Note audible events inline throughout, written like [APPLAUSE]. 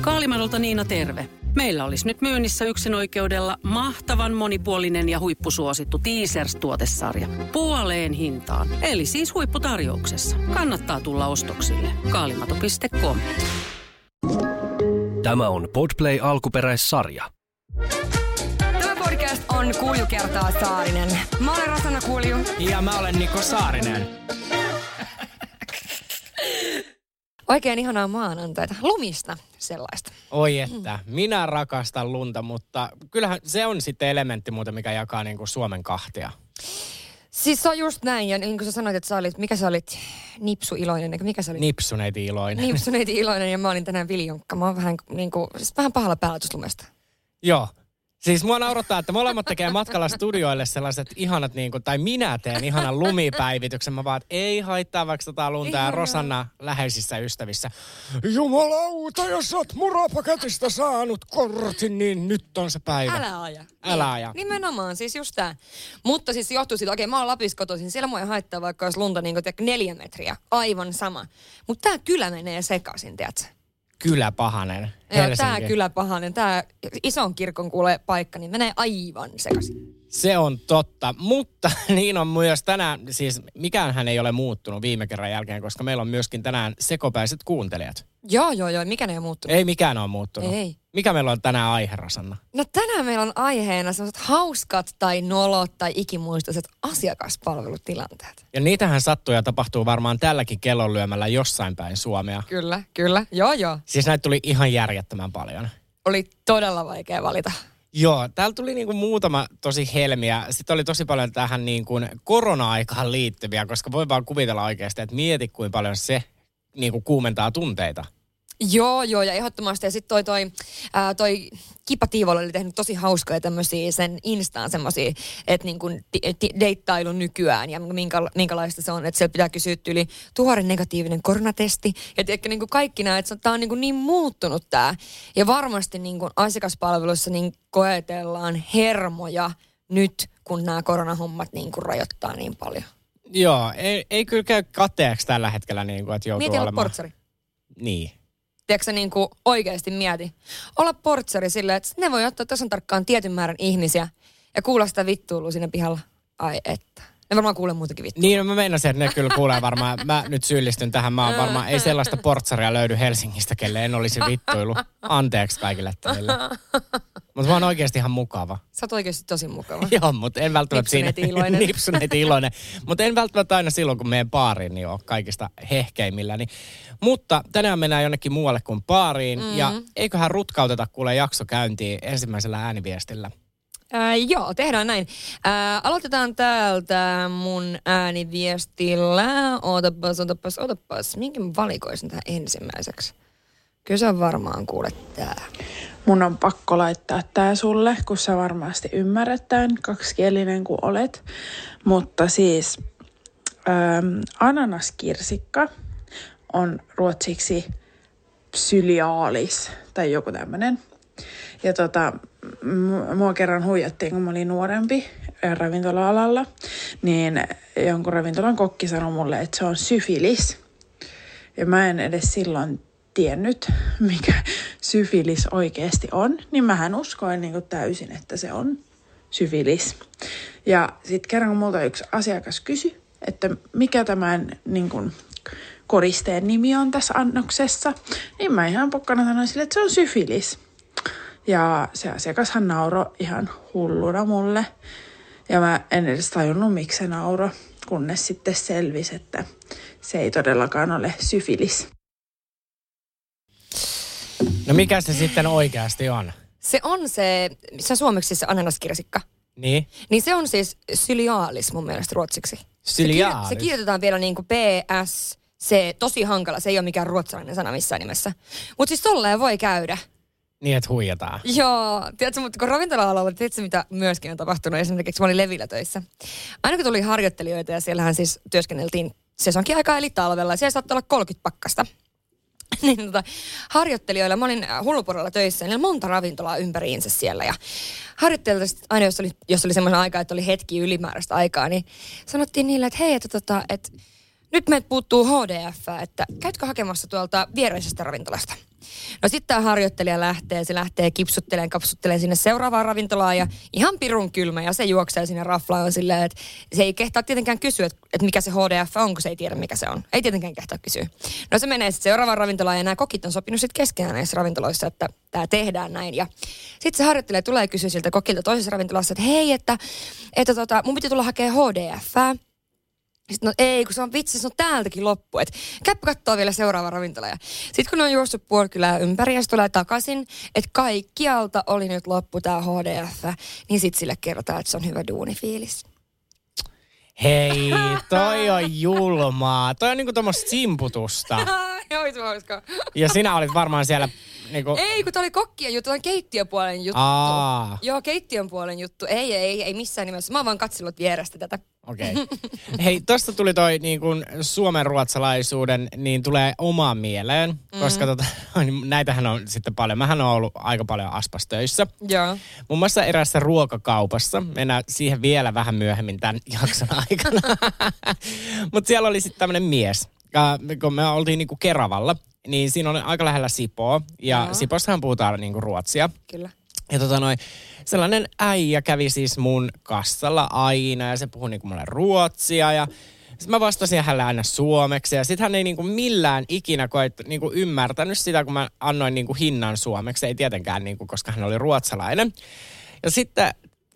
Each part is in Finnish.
Kaalimadolta Niina terve. Meillä olisi nyt myynnissä yksin oikeudella mahtavan monipuolinen ja huippusuosittu Teasers-tuotesarja. Puoleen hintaan. Eli siis huipputarjouksessa. Kannattaa tulla ostoksille. Kaalimato.com Tämä on Podplay alkuperäissarja. Tämä podcast on Kuulju kertaa Saarinen. Mä olen Rosanna Kuulju. Ja mä olen Niko Saarinen. Oikein ihanaa maanantaita. Lumista sellaista. Oi että, minä rakastan lunta, mutta kyllähän se on sitten elementti muuten, mikä jakaa niin kuin Suomen kahtia. Siis se on just näin, ja niin kuin sä sanoit, että sä olit, mikä sä olit, nipsu iloinen, eikö mikä sä olit? Nipsuneiti iloinen. Nipsuneiti iloinen, ja mä olin tänään viljonkka. Mä oon vähän, niin kuin, siis vähän pahalla päällä. Joo. Siis mua naurattaa, että molemmat tekee matkalla studioille sellaiset ihanat, niin kuin, tai minä teen ihanan lumipäivityksen. Mä vaan, että ei haittaa vaikka tota lunta ja. Rosanna läheisissä ystävissä. Jumalauta, jos sä oot murapaketista saanut kortin, niin nyt on se päivä. Älä aja. Älä Niin, aja. Nimenomaan, siis just tää. Mutta siis johtuu siitä, okei mä oon Lapissa kotoisin, siellä mua ei haittaa vaikka olisi lunta niin kuin, neljä metriä, aivan sama. Mutta tää kylä menee sekaisin, tiedätkö? Kyllä pahanen. Joo, Helsinki. tää kylä pahanen, tää ison kirkon kuule paikka, niin menee aivan sekaisin. Se on totta, mutta [LAUGHS] niin on myös tänään, siis mikäänhän ei ole muuttunut viime kerran jälkeen, koska meillä on myöskin tänään sekopäiset kuuntelijat. Joo, joo, joo, mikä ne ei muuttunut? Ei mikään ole muuttunut. Ei. Mikä meillä on tänään aihe, Rosanna? No tänään meillä on aiheena sellaiset hauskat tai nolot tai ikimuistoiset asiakaspalvelutilanteet. Ja niitähän sattuu ja tapahtuu varmaan tälläkin kellonlyömällä jossain päin Suomea. Kyllä, kyllä, joo joo. Siis näitä tuli ihan järjettömän paljon. Oli todella vaikea valita. Joo, täällä tuli niinku muutama tosi helmiä. Sitten oli tosi paljon tähän niinku korona-aikaan liittyviä, koska voi vaan kuvitella oikeasti, että mieti kuinka paljon se niinku kuumentaa tunteita. Joo, joo, ja ehdottomasti. Ja sitten toi, toi, ää, toi Kippa Tiivola oli tehnyt tosi hauskoja tämmöisiä sen Instaan semmoisia, että niin kuin deittailu nykyään ja minkä, minkälaista se on, että siellä pitää kysyä yli tuore negatiivinen koronatesti. Ja tiedätkö, niin kuin kaikki nämä, että tämä on niin, kuin niin muuttunut tämä. Ja varmasti niin kuin asiakaspalvelussa niin koetellaan hermoja nyt, kun nämä koronahommat niin kuin rajoittaa niin paljon. Joo, ei, ei kyllä käy kateeksi tällä hetkellä, niin kuin, että joutuu Mieti olla olemaan... portsari. Niin. Tiedätkö niin kuin oikeasti mieti. Olla portsari silleen, että ne voi ottaa tasan tarkkaan tietyn määrän ihmisiä ja kuulla sitä vittuilua siinä pihalla. Ai että. Ne varmaan kuulee muutakin vittua. Niin, no mä meinasin, että ne kyllä kuulee varmaan. Mä nyt syyllistyn tähän. Mä oon varmaan, ei sellaista portsaria löydy Helsingistä, kelle en olisi vittuilu. Anteeksi kaikille teille. Mutta mä oon oikeasti ihan mukava. Sä oot oikeasti tosi mukava. [LAUGHS] Joo, mutta en välttämättä siinä... Iloinen. [LAUGHS] Nipsuneiti iloinen. Mutta en välttämättä aina silloin, kun meidän baariin, niin on kaikista hehkeimmilläni. Mutta tänään mennään jonnekin muualle kuin baariin. Mm. Ja eiköhän rutkauteta kuule jakso käyntiin ensimmäisellä ääniviestillä. Ää, joo, tehdään näin. Ää, aloitetaan täältä mun ääniviestillä. Ootapas, ootapas, ootapas. Minkä mä valikoisin tähän ensimmäiseksi? Kyllä sä varmaan kuulet tää. Mun on pakko laittaa tää sulle, kun sä varmasti ymmärrät tämän, kaksikielinen kuin olet. Mutta siis ähm, ananaskirsikka on ruotsiksi psyliaalis tai joku tämmönen. Ja tota, mua kerran huijattiin, kun mä olin nuorempi ravintola-alalla, niin jonkun ravintolan kokki sanoi mulle, että se on syfilis. Ja mä en edes silloin tiennyt, mikä syfilis oikeasti on, niin mähän uskoin niin kuin täysin, että se on syfilis. Ja sitten kerran kun multa yksi asiakas kysyi, että mikä tämän niin kuin, koristeen nimi on tässä annoksessa, niin mä ihan pokkana sanoin sille, että se on syfilis. Ja se asiakashan nauro ihan hulluna mulle. Ja mä en edes tajunnut, miksi se nauro, kunnes sitten selvisi, että se ei todellakaan ole syfilis. No mikä se sitten oikeasti on? Se on se, se suomeksi se ananaskirsikka. Niin? Niin se on siis syliaalis mun mielestä ruotsiksi. Se, Syliaalis. kirjo- se kirjoitetaan vielä niin kuin PS, se tosi hankala, se ei ole mikään ruotsalainen sana missään nimessä. Mutta siis tolleen voi käydä. Niin, että huijataan. Joo, tiedätkö, mutta kun ravintola-alalla, tiedätkö mitä myöskin on tapahtunut, esimerkiksi mä olin Levillä töissä. Aina kun tuli harjoittelijoita ja siellähän siis työskenneltiin sesonkin aikaa eli talvella ja siellä saattoi olla 30 pakkasta. [LAUGHS] niin tota, harjoittelijoilla, mä olin äh, hullupuolella töissä, oli monta ravintolaa ympäriinsä siellä ja harjoittelijoilta sit aina, jos oli, jos oli semmoinen aika, että oli hetki ylimääräistä aikaa, niin sanottiin niille, että hei, että tota, että nyt meiltä puuttuu HDF, että käytkö hakemassa tuolta viereisestä ravintolasta? No sitten tämä harjoittelija lähtee, se lähtee kipsutteleen, kapsutteleen sinne seuraavaan ravintolaan ja ihan pirun kylmä ja se juoksee sinne raflaan silleen, että se ei kehtaa tietenkään kysyä, että, että mikä se HDF on, kun se ei tiedä mikä se on. Ei tietenkään kehtaa kysyä. No se menee sitten seuraavaan ravintolaan ja nämä kokit on sopinut sitten keskenään näissä ravintoloissa, että tämä tehdään näin. Ja sitten se harjoittelee tulee kysyä siltä kokilta toisessa ravintolassa, että hei, että, että tota, mun piti tulla hakemaan HDF. Sitten no ei, kun se on vitsi, se on täältäkin loppu. Et käppä kattoo vielä seuraava ravintola. Ja sitten kun ne on juossut puoli kylää ympäri ja tulee takaisin, että kaikkialta oli nyt loppu tämä HDF, niin sitten sille kerrotaan, että se on hyvä duunifiilis. Hei, toi on julmaa. Toi on niinku tuommoista simputusta. [LAUGHS] Ja sinä olit varmaan siellä niinku... Ei, kun toi oli kokkien juttu, toi on keittiöpuolen juttu. Aa. Joo, keittiön puolen juttu. Ei, ei, ei missään nimessä. Mä oon vaan katsellut vierestä tätä. Okei. Okay. Hei, tosta tuli toi niin kuin suomen ruotsalaisuuden, niin tulee omaan mieleen, mm. koska tota, [LAUGHS] näitähän on sitten paljon. Mähän on ollut aika paljon aspastöissä. Joo. Muun muassa erässä ruokakaupassa. Mennään siihen vielä vähän myöhemmin tämän jakson [LAUGHS] aikana. Mutta siellä oli sitten tämmöinen mies, kun me oltiin niinku Keravalla, niin siinä on aika lähellä Sipoa. Ja Joo. Sipossahan puhutaan niinku ruotsia. Kyllä. Ja tota noin, sellainen äijä kävi siis mun kassalla aina ja se puhui niinku mulle ruotsia ja sitten mä vastasin hänelle aina suomeksi ja sitten hän ei niinku millään ikinä koet, niinku ymmärtänyt sitä, kun mä annoin niinku hinnan suomeksi. Ei tietenkään, niinku, koska hän oli ruotsalainen. Ja sitten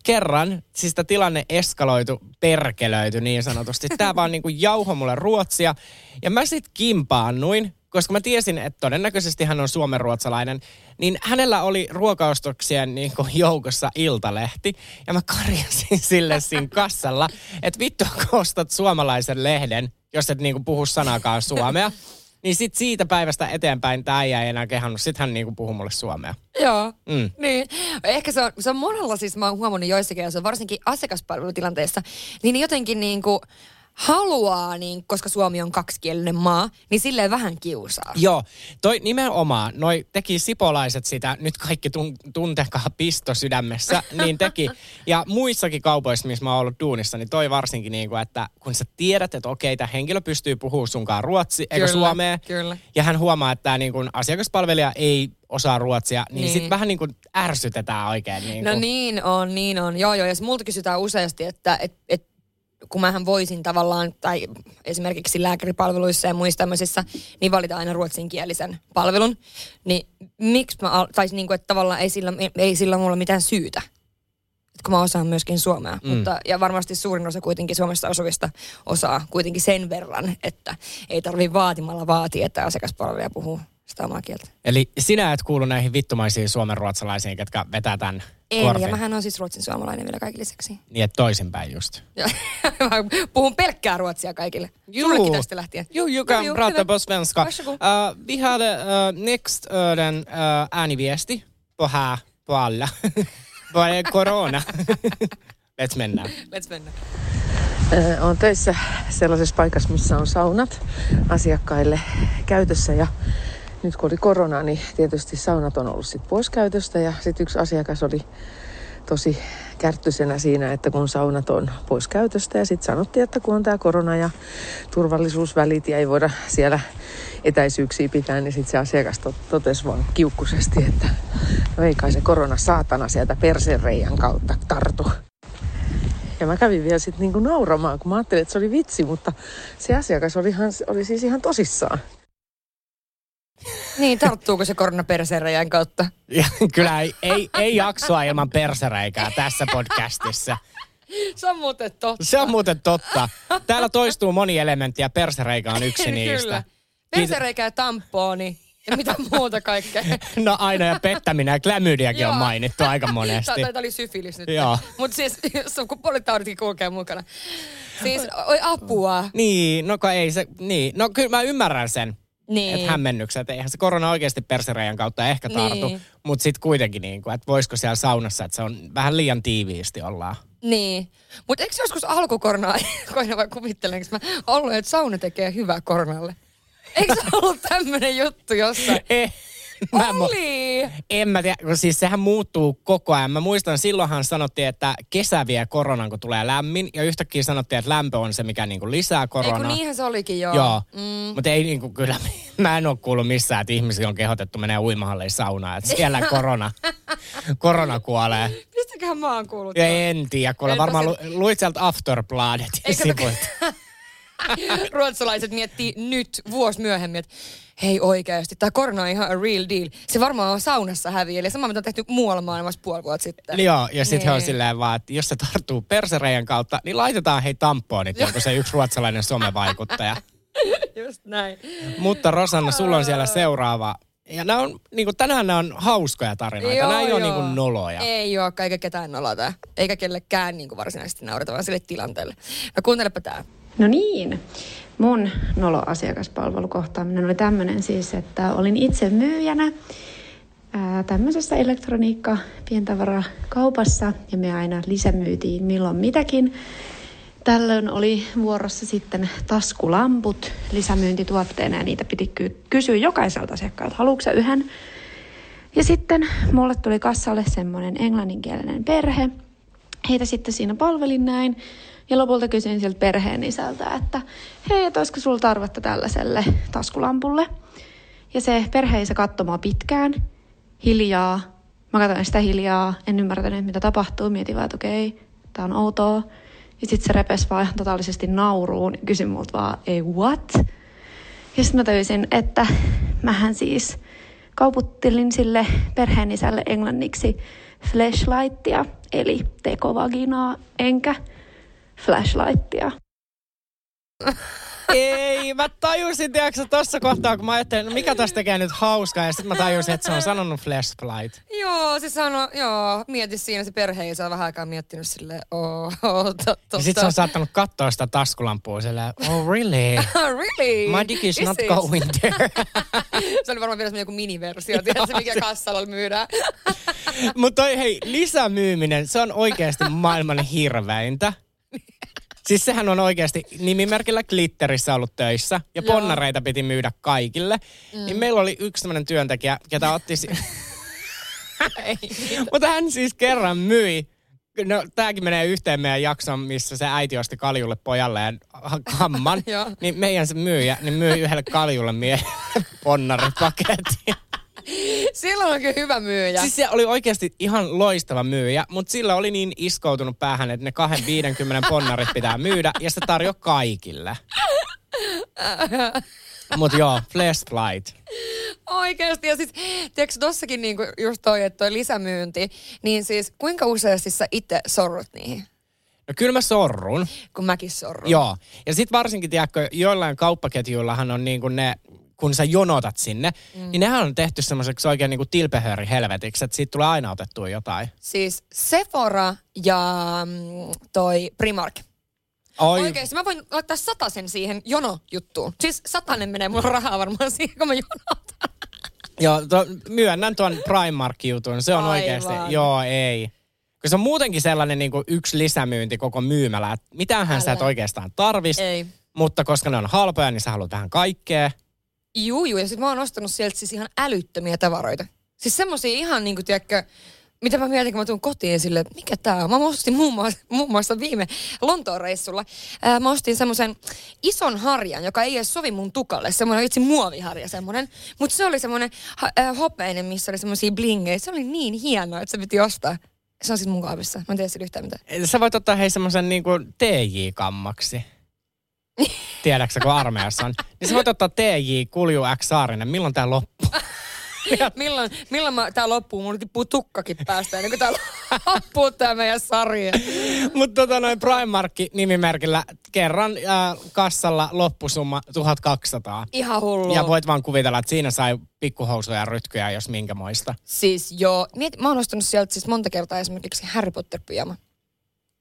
kerran, siis tämä tilanne eskaloitu, perkelöity niin sanotusti. Tämä vaan niinku jauho mulle ruotsia. Ja mä sitten kimpaannuin, koska mä tiesin, että todennäköisesti hän on suomenruotsalainen, niin hänellä oli ruokaostoksien niin kuin joukossa iltalehti. Ja mä karjasin sille siinä [LAUGHS] kassalla, että vittu kun ostat suomalaisen lehden, jos et niin kuin puhu sanakaan suomea. Niin sit siitä päivästä eteenpäin tämä äijä ei enää kehannut. Sitten hän niinku puhuu mulle suomea. Joo, Mm. niin. Ehkä se on, se on monella siis, mä oon huomannut joissakin, ja se on varsinkin asiakaspalvelutilanteessa, niin jotenkin niin kuin haluaa, niin, koska Suomi on kaksikielinen maa, niin silleen vähän kiusaa. Joo, toi nimenomaan, noi teki sipolaiset sitä, nyt kaikki tun, tuntekaa pisto sydämessä, [LAUGHS] niin teki. Ja muissakin kaupoissa, missä mä oon ollut duunissa, niin toi varsinkin niin kuin, että kun sä tiedät, että okei, tämä henkilö pystyy puhumaan sunkaan ruotsi, Kyllä, suomea, kyllä. ja hän huomaa, että tämä niin kuin asiakaspalvelija ei osaa ruotsia, niin, niin. Sitten vähän niin kuin ärsytetään oikein. Niin No kuin. niin on, niin on. Joo, joo. Ja multa kysytään useasti, että et, et, kun mähän voisin tavallaan, tai esimerkiksi lääkäripalveluissa ja muissa tämmöisissä, niin valita aina ruotsinkielisen palvelun. Niin miksi mä, al- tai niin kuin, että tavallaan ei sillä, ei sillä mulla mitään syytä. Et kun mä osaan myöskin suomea. Mm. Mm. Mutta, ja varmasti suurin osa kuitenkin Suomessa asuvista osaa kuitenkin sen verran, että ei tarvi vaatimalla vaatia, että asiakaspalvelija puhuu sitä omaa kieltä. Eli sinä et kuulu näihin vittumaisiin suomenruotsalaisiin, ketkä vetää tämän En, kortin. ja mähän on siis ruotsin suomalainen vielä kaikille lisäksi. Niin, että toisinpäin just. [LAUGHS] Mä puhun pelkkää ruotsia kaikille. Jo. Sullekin tästä lähtien. Kan Jo, jo, prata på svenska. Uh, vi hade uh, next uh, den uh, ääniviesti på här på alla. [LAUGHS] Är corona? [LAUGHS] Let's mennään. Let's mennä. Olen töissä sellaisessa paikassa, missä on saunat asiakkaille käytössä ja nyt kun oli korona, niin tietysti saunat on ollut sit pois käytöstä ja sitten yksi asiakas oli tosi kärttyisenä siinä, että kun saunat on pois käytöstä ja sitten sanottiin, että kun on tämä korona ja turvallisuusvälit ja ei voida siellä etäisyyksiä pitää, niin sitten se asiakas tot- totesi vaan kiukkusesti, että no ei kai se korona saatana sieltä persereijän kautta tartu. Ja mä kävin vielä sitten niinku nauramaan, kun mä ajattelin, että se oli vitsi, mutta se asiakas oli, ihan, oli siis ihan tosissaan. Niin, tarttuuko se koronapersereijän kautta? Ja, kyllä ei, ei, ei jaksoa ilman persereikää tässä podcastissa. Se on muuten totta. Se on muuten totta. Täällä toistuu moni elementti ja persereikä on yksi niistä. Kyllä. Persereikä ja tampooni. Ja mitä muuta kaikkea. [LAUGHS] No aina ja pettäminen ja klamydiakin on mainittu aika monesti. Tämä oli syfilis nyt. Joo. Mutta siis [LAUGHS] sukupuolitauditkin kulkee mukana. Siis oi apua. Niin, no ei se, niin. No kyllä mä ymmärrän sen. Niin. Että hämmennykset, eihän se korona oikeasti persereijan kautta ehkä tartu, Niin. mutta sitten kuitenkin, niin kuin, että voisiko siellä saunassa, että se on vähän liian tiiviisti ollaan. Niin. Mutta eikö joskus alkukorona, [LAUGHS] koina vai kuvittelenko mä, ollut, että sauna tekee hyvää koronalle? Eikö se ollut tämmöinen juttu jossain? [LAUGHS] Mä en mu- Oli! En mä tiedä, kun siis sehän muuttuu koko ajan. Mä muistan, silloinhan sanottiin, että kesä vie koronan, kun tulee lämmin. Ja yhtäkkiä sanottiin, että lämpö on se, mikä niinku lisää Ei koronaa. kun niinhän se olikin joo. Joo, Mm. mutta ei niinku kyllä, [LAUGHS] mä en ole kuullut missään, että ihmisiä on kehotettu menee uimahalleihin saunaan, että siellä [LAUGHS] korona, korona kuolee. Mistäköhän mä oon kuullut? Ja en tiedä, Eipä varmaan se- lu, luit sieltä Afterbladet Eikö sivuilta. [LAUGHS] [LAUGHS] Ruotsalaiset miettii nyt vuosi myöhemmin, että hei oikeasti, tämä korona on ihan a real deal. Se varmaan on saunassa häviä, eli sama mitä on tehty muualla maailmassa puoli vuotta sitten. Joo, ja sitten he on Niin. silleen vaan, että jos se tarttuu persereijän kautta, niin laitetaan hei tampoonit, joku se yksi ruotsalainen somevaikuttaja. [LAUGHS] Just näin. Mutta Rosanna, sulla on siellä seuraava. Ja nämä on, niin kuin, tänään nämä on hauskoja tarinoita. Joo, nämä ei ole joo. niin kuin noloja. Ei ole, eikä ketään nolota. Eikä kellekään niin kuin varsinaisesti naurata, vaan sille tilanteelle. No kuuntelepa tää. No niin, mun nolo-asiakaspalvelukohtaaminen oli tämmöinen siis, että olin itse myyjänä tämmöisessä elektroniikka pientavarakauppassa ja me aina lisämyytiin milloin mitäkin. Tällöin oli vuorossa sitten taskulamput lisämyyntituotteena ja niitä piti ky- kysyä jokaiselta asiakkaalta, haluatko yhden? Ja sitten mulle tuli kassalle semmoinen englanninkielinen perhe. Heitä sitten siinä palvelin näin. Ja lopulta kysyin sieltä perheen isältä, että hei, että olisiko sulla tarvetta tällaiselle taskulampulle. Ja se perheisä katsomaan pitkään, hiljaa. Mä katsoin sitä hiljaa, en ymmärtänyt mitä tapahtuu. Mietin vaan, että okei, tää on outoa. Ja sitten se repes vaan ihan totaalisesti nauruun ja kysyi multa vaan, ei what? Ja sitten mä tajusin, että mähän siis kauputtelin sille perheenisälle englanniksi flashlightia, eli tekovaginaa, enkä flashlightia. Ei, mä tajusin, tiedätkö tossa kohtaa, kun mä ajattelin, no mikä tästä tekee nyt hauskaa, ja sitten mä tajusin, että se on sanonut flashlight. Joo, se sanoi, joo, mieti siinä se perhe, se on vähän aikaa miettinyt silleen, oh, oh totta. Ja sitten se on saattanut katsoa sitä taskulampua silleen, oh really? [LAUGHS] really? My dick is not it? going there. [LAUGHS] se oli varmaan vielä semmoinen joku miniversio, tiedätkö, mikä [LAUGHS] kassalla myydään. Mutta toi hei, lisämyyminen, se on oikeasti maailman hirveintä. Siis sehän on oikeasti nimimerkillä Glitterissä ollut töissä ja Joo. ponnareita piti myydä kaikille. Mm. Niin meillä oli yksi sellainen työntekijä, ketä otti... Si- [LAUGHS] Mutta hän siis kerran myi No, tääkin menee yhteen meidän jakson, missä se äiti osti kaljulle pojalleen hamman. [LAUGHS] Joo. niin meidän se myyjä, niin myi yhdelle kaljulle miehelle [LAUGHS] ponnaripaketin. Silloin on kyllä hyvä myyjä. Siis se oli oikeasti ihan loistava myyjä, mutta sillä oli niin iskoutunut päähän, että ne 250 ponnarit pitää myydä ja se tarjoaa kaikille. Mutta joo, flashlight. Oikeasti. Ja siis, tiedätkö tossakin niinku just toi, että toi lisämyynti, niin siis kuinka useasti sä itse sorrut niihin? No kyllä mä sorrun. Kun mäkin sorrun. Joo. Ja sitten varsinkin, tiedätkö, joillain kauppaketjuillahan on niin kuin ne, kun sä jonotat sinne, mm. niin nehän on tehty semmoiseksi oikein niin kuin tilpehööri helvetiksi, että siitä tulee aina otettua jotain. Siis Sephora ja mm, toi Primark. Oi, Oikeesti, mä voin laittaa satasen siihen jono-juttuun. Siis satanen menee mulla rahaa varmaan siihen, kun mä jonotan. joo, to, myönnän tuon Primark-jutun. Se on Aivan. oikeasti, joo ei. Kun se on muutenkin sellainen niin kuin yksi lisämyynti koko myymälä, että mitäänhän sä et Älä. oikeastaan tarvis, Ei. mutta koska ne on halpoja, niin sä haluat vähän kaikkea. Juu, juu. Ja sit mä oon ostanut sieltä siis ihan älyttömiä tavaroita. Siis semmosia ihan niinku, tiedätkö, mitä mä mietin, kun mä tuun kotiin sille, että mikä tää on. Mä ostin muun muassa, muun muassa viime Lontoon reissulla. Ää, mä ostin semmoisen ison harjan, joka ei edes sovi mun tukalle. Semmoinen itse muoviharja semmoinen. Mutta se oli semmoinen ha- hopeinen, missä oli semmoisia blingejä. Se oli niin hienoa, että se piti ostaa. Se on siis mun kaapissa. Mä en tiedä yhtään mitään. Sä voit ottaa hei semmoisen niin kuin TJ-kammaksi. Tiedätkö kun armeijassa on? Niin sä voit ottaa TJ Kulju X Saarinen. Milloin tää loppuu? [LAUGHS] milloin, milloin mä, tää loppuu? Mun tippuu tukkakin päästä ennen kuin tää loppuu tää meidän sarja. Mutta tota noin Primarkki nimimerkillä kerran äh, kassalla loppusumma 1200. Ihan hullu. Ja voit vaan kuvitella, että siinä sai pikkuhousuja ja rytkyjä, jos minkä moista. Siis joo, miet, mä oon ostanut sieltä siis monta kertaa esimerkiksi Harry Potter pyjama.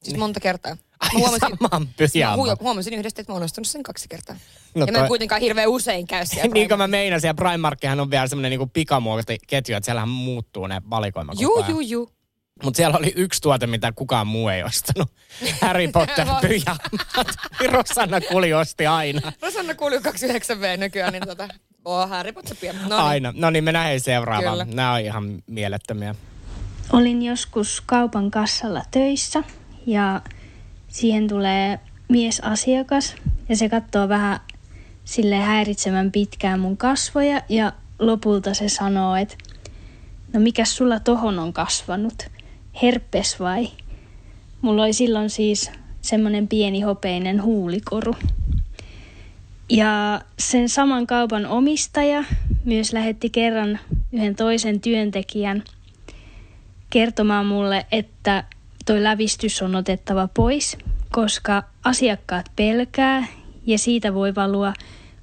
Siis monta kertaa. Ai Mä huomasin, saman mä pyjama. huo- huomasin yhdestä, että mä oon ostanut sen kaksi kertaa. No ja mä en toi- kuitenkaan hirveän usein käy siellä. [LAUGHS] niin kuin mä meinasin, ja Primarkkihan on vielä semmoinen niinku pikamuotiketju, että siellähän muuttuu ne valikoima koko Juu, ajan. juu, juu. Mutta siellä oli yksi tuote, mitä kukaan muu ei ostanut. [LAUGHS] Harry Potter pyjamat. [LAUGHS] Rosanna Kuli osti aina. Rosanna kuuluu 29V nykyään, niin tota, Oh, Harry Potter pieni. No niin. Aina. No niin, mennään hei seuraavaan. Kyllä. Nämä on ihan mielettömiä. Olin joskus kaupan kassalla töissä ja siihen tulee miesasiakas ja se katsoo vähän sille häiritsevän pitkään mun kasvoja ja lopulta se sanoo, että no mikä sulla tohon on kasvanut? Herpes vai? Mulla oli silloin siis semmonen pieni hopeinen huulikoru. Ja sen saman kaupan omistaja myös lähetti kerran yhden toisen työntekijän kertomaan mulle, että toi lävistys on otettava pois, koska asiakkaat pelkää ja siitä voi valua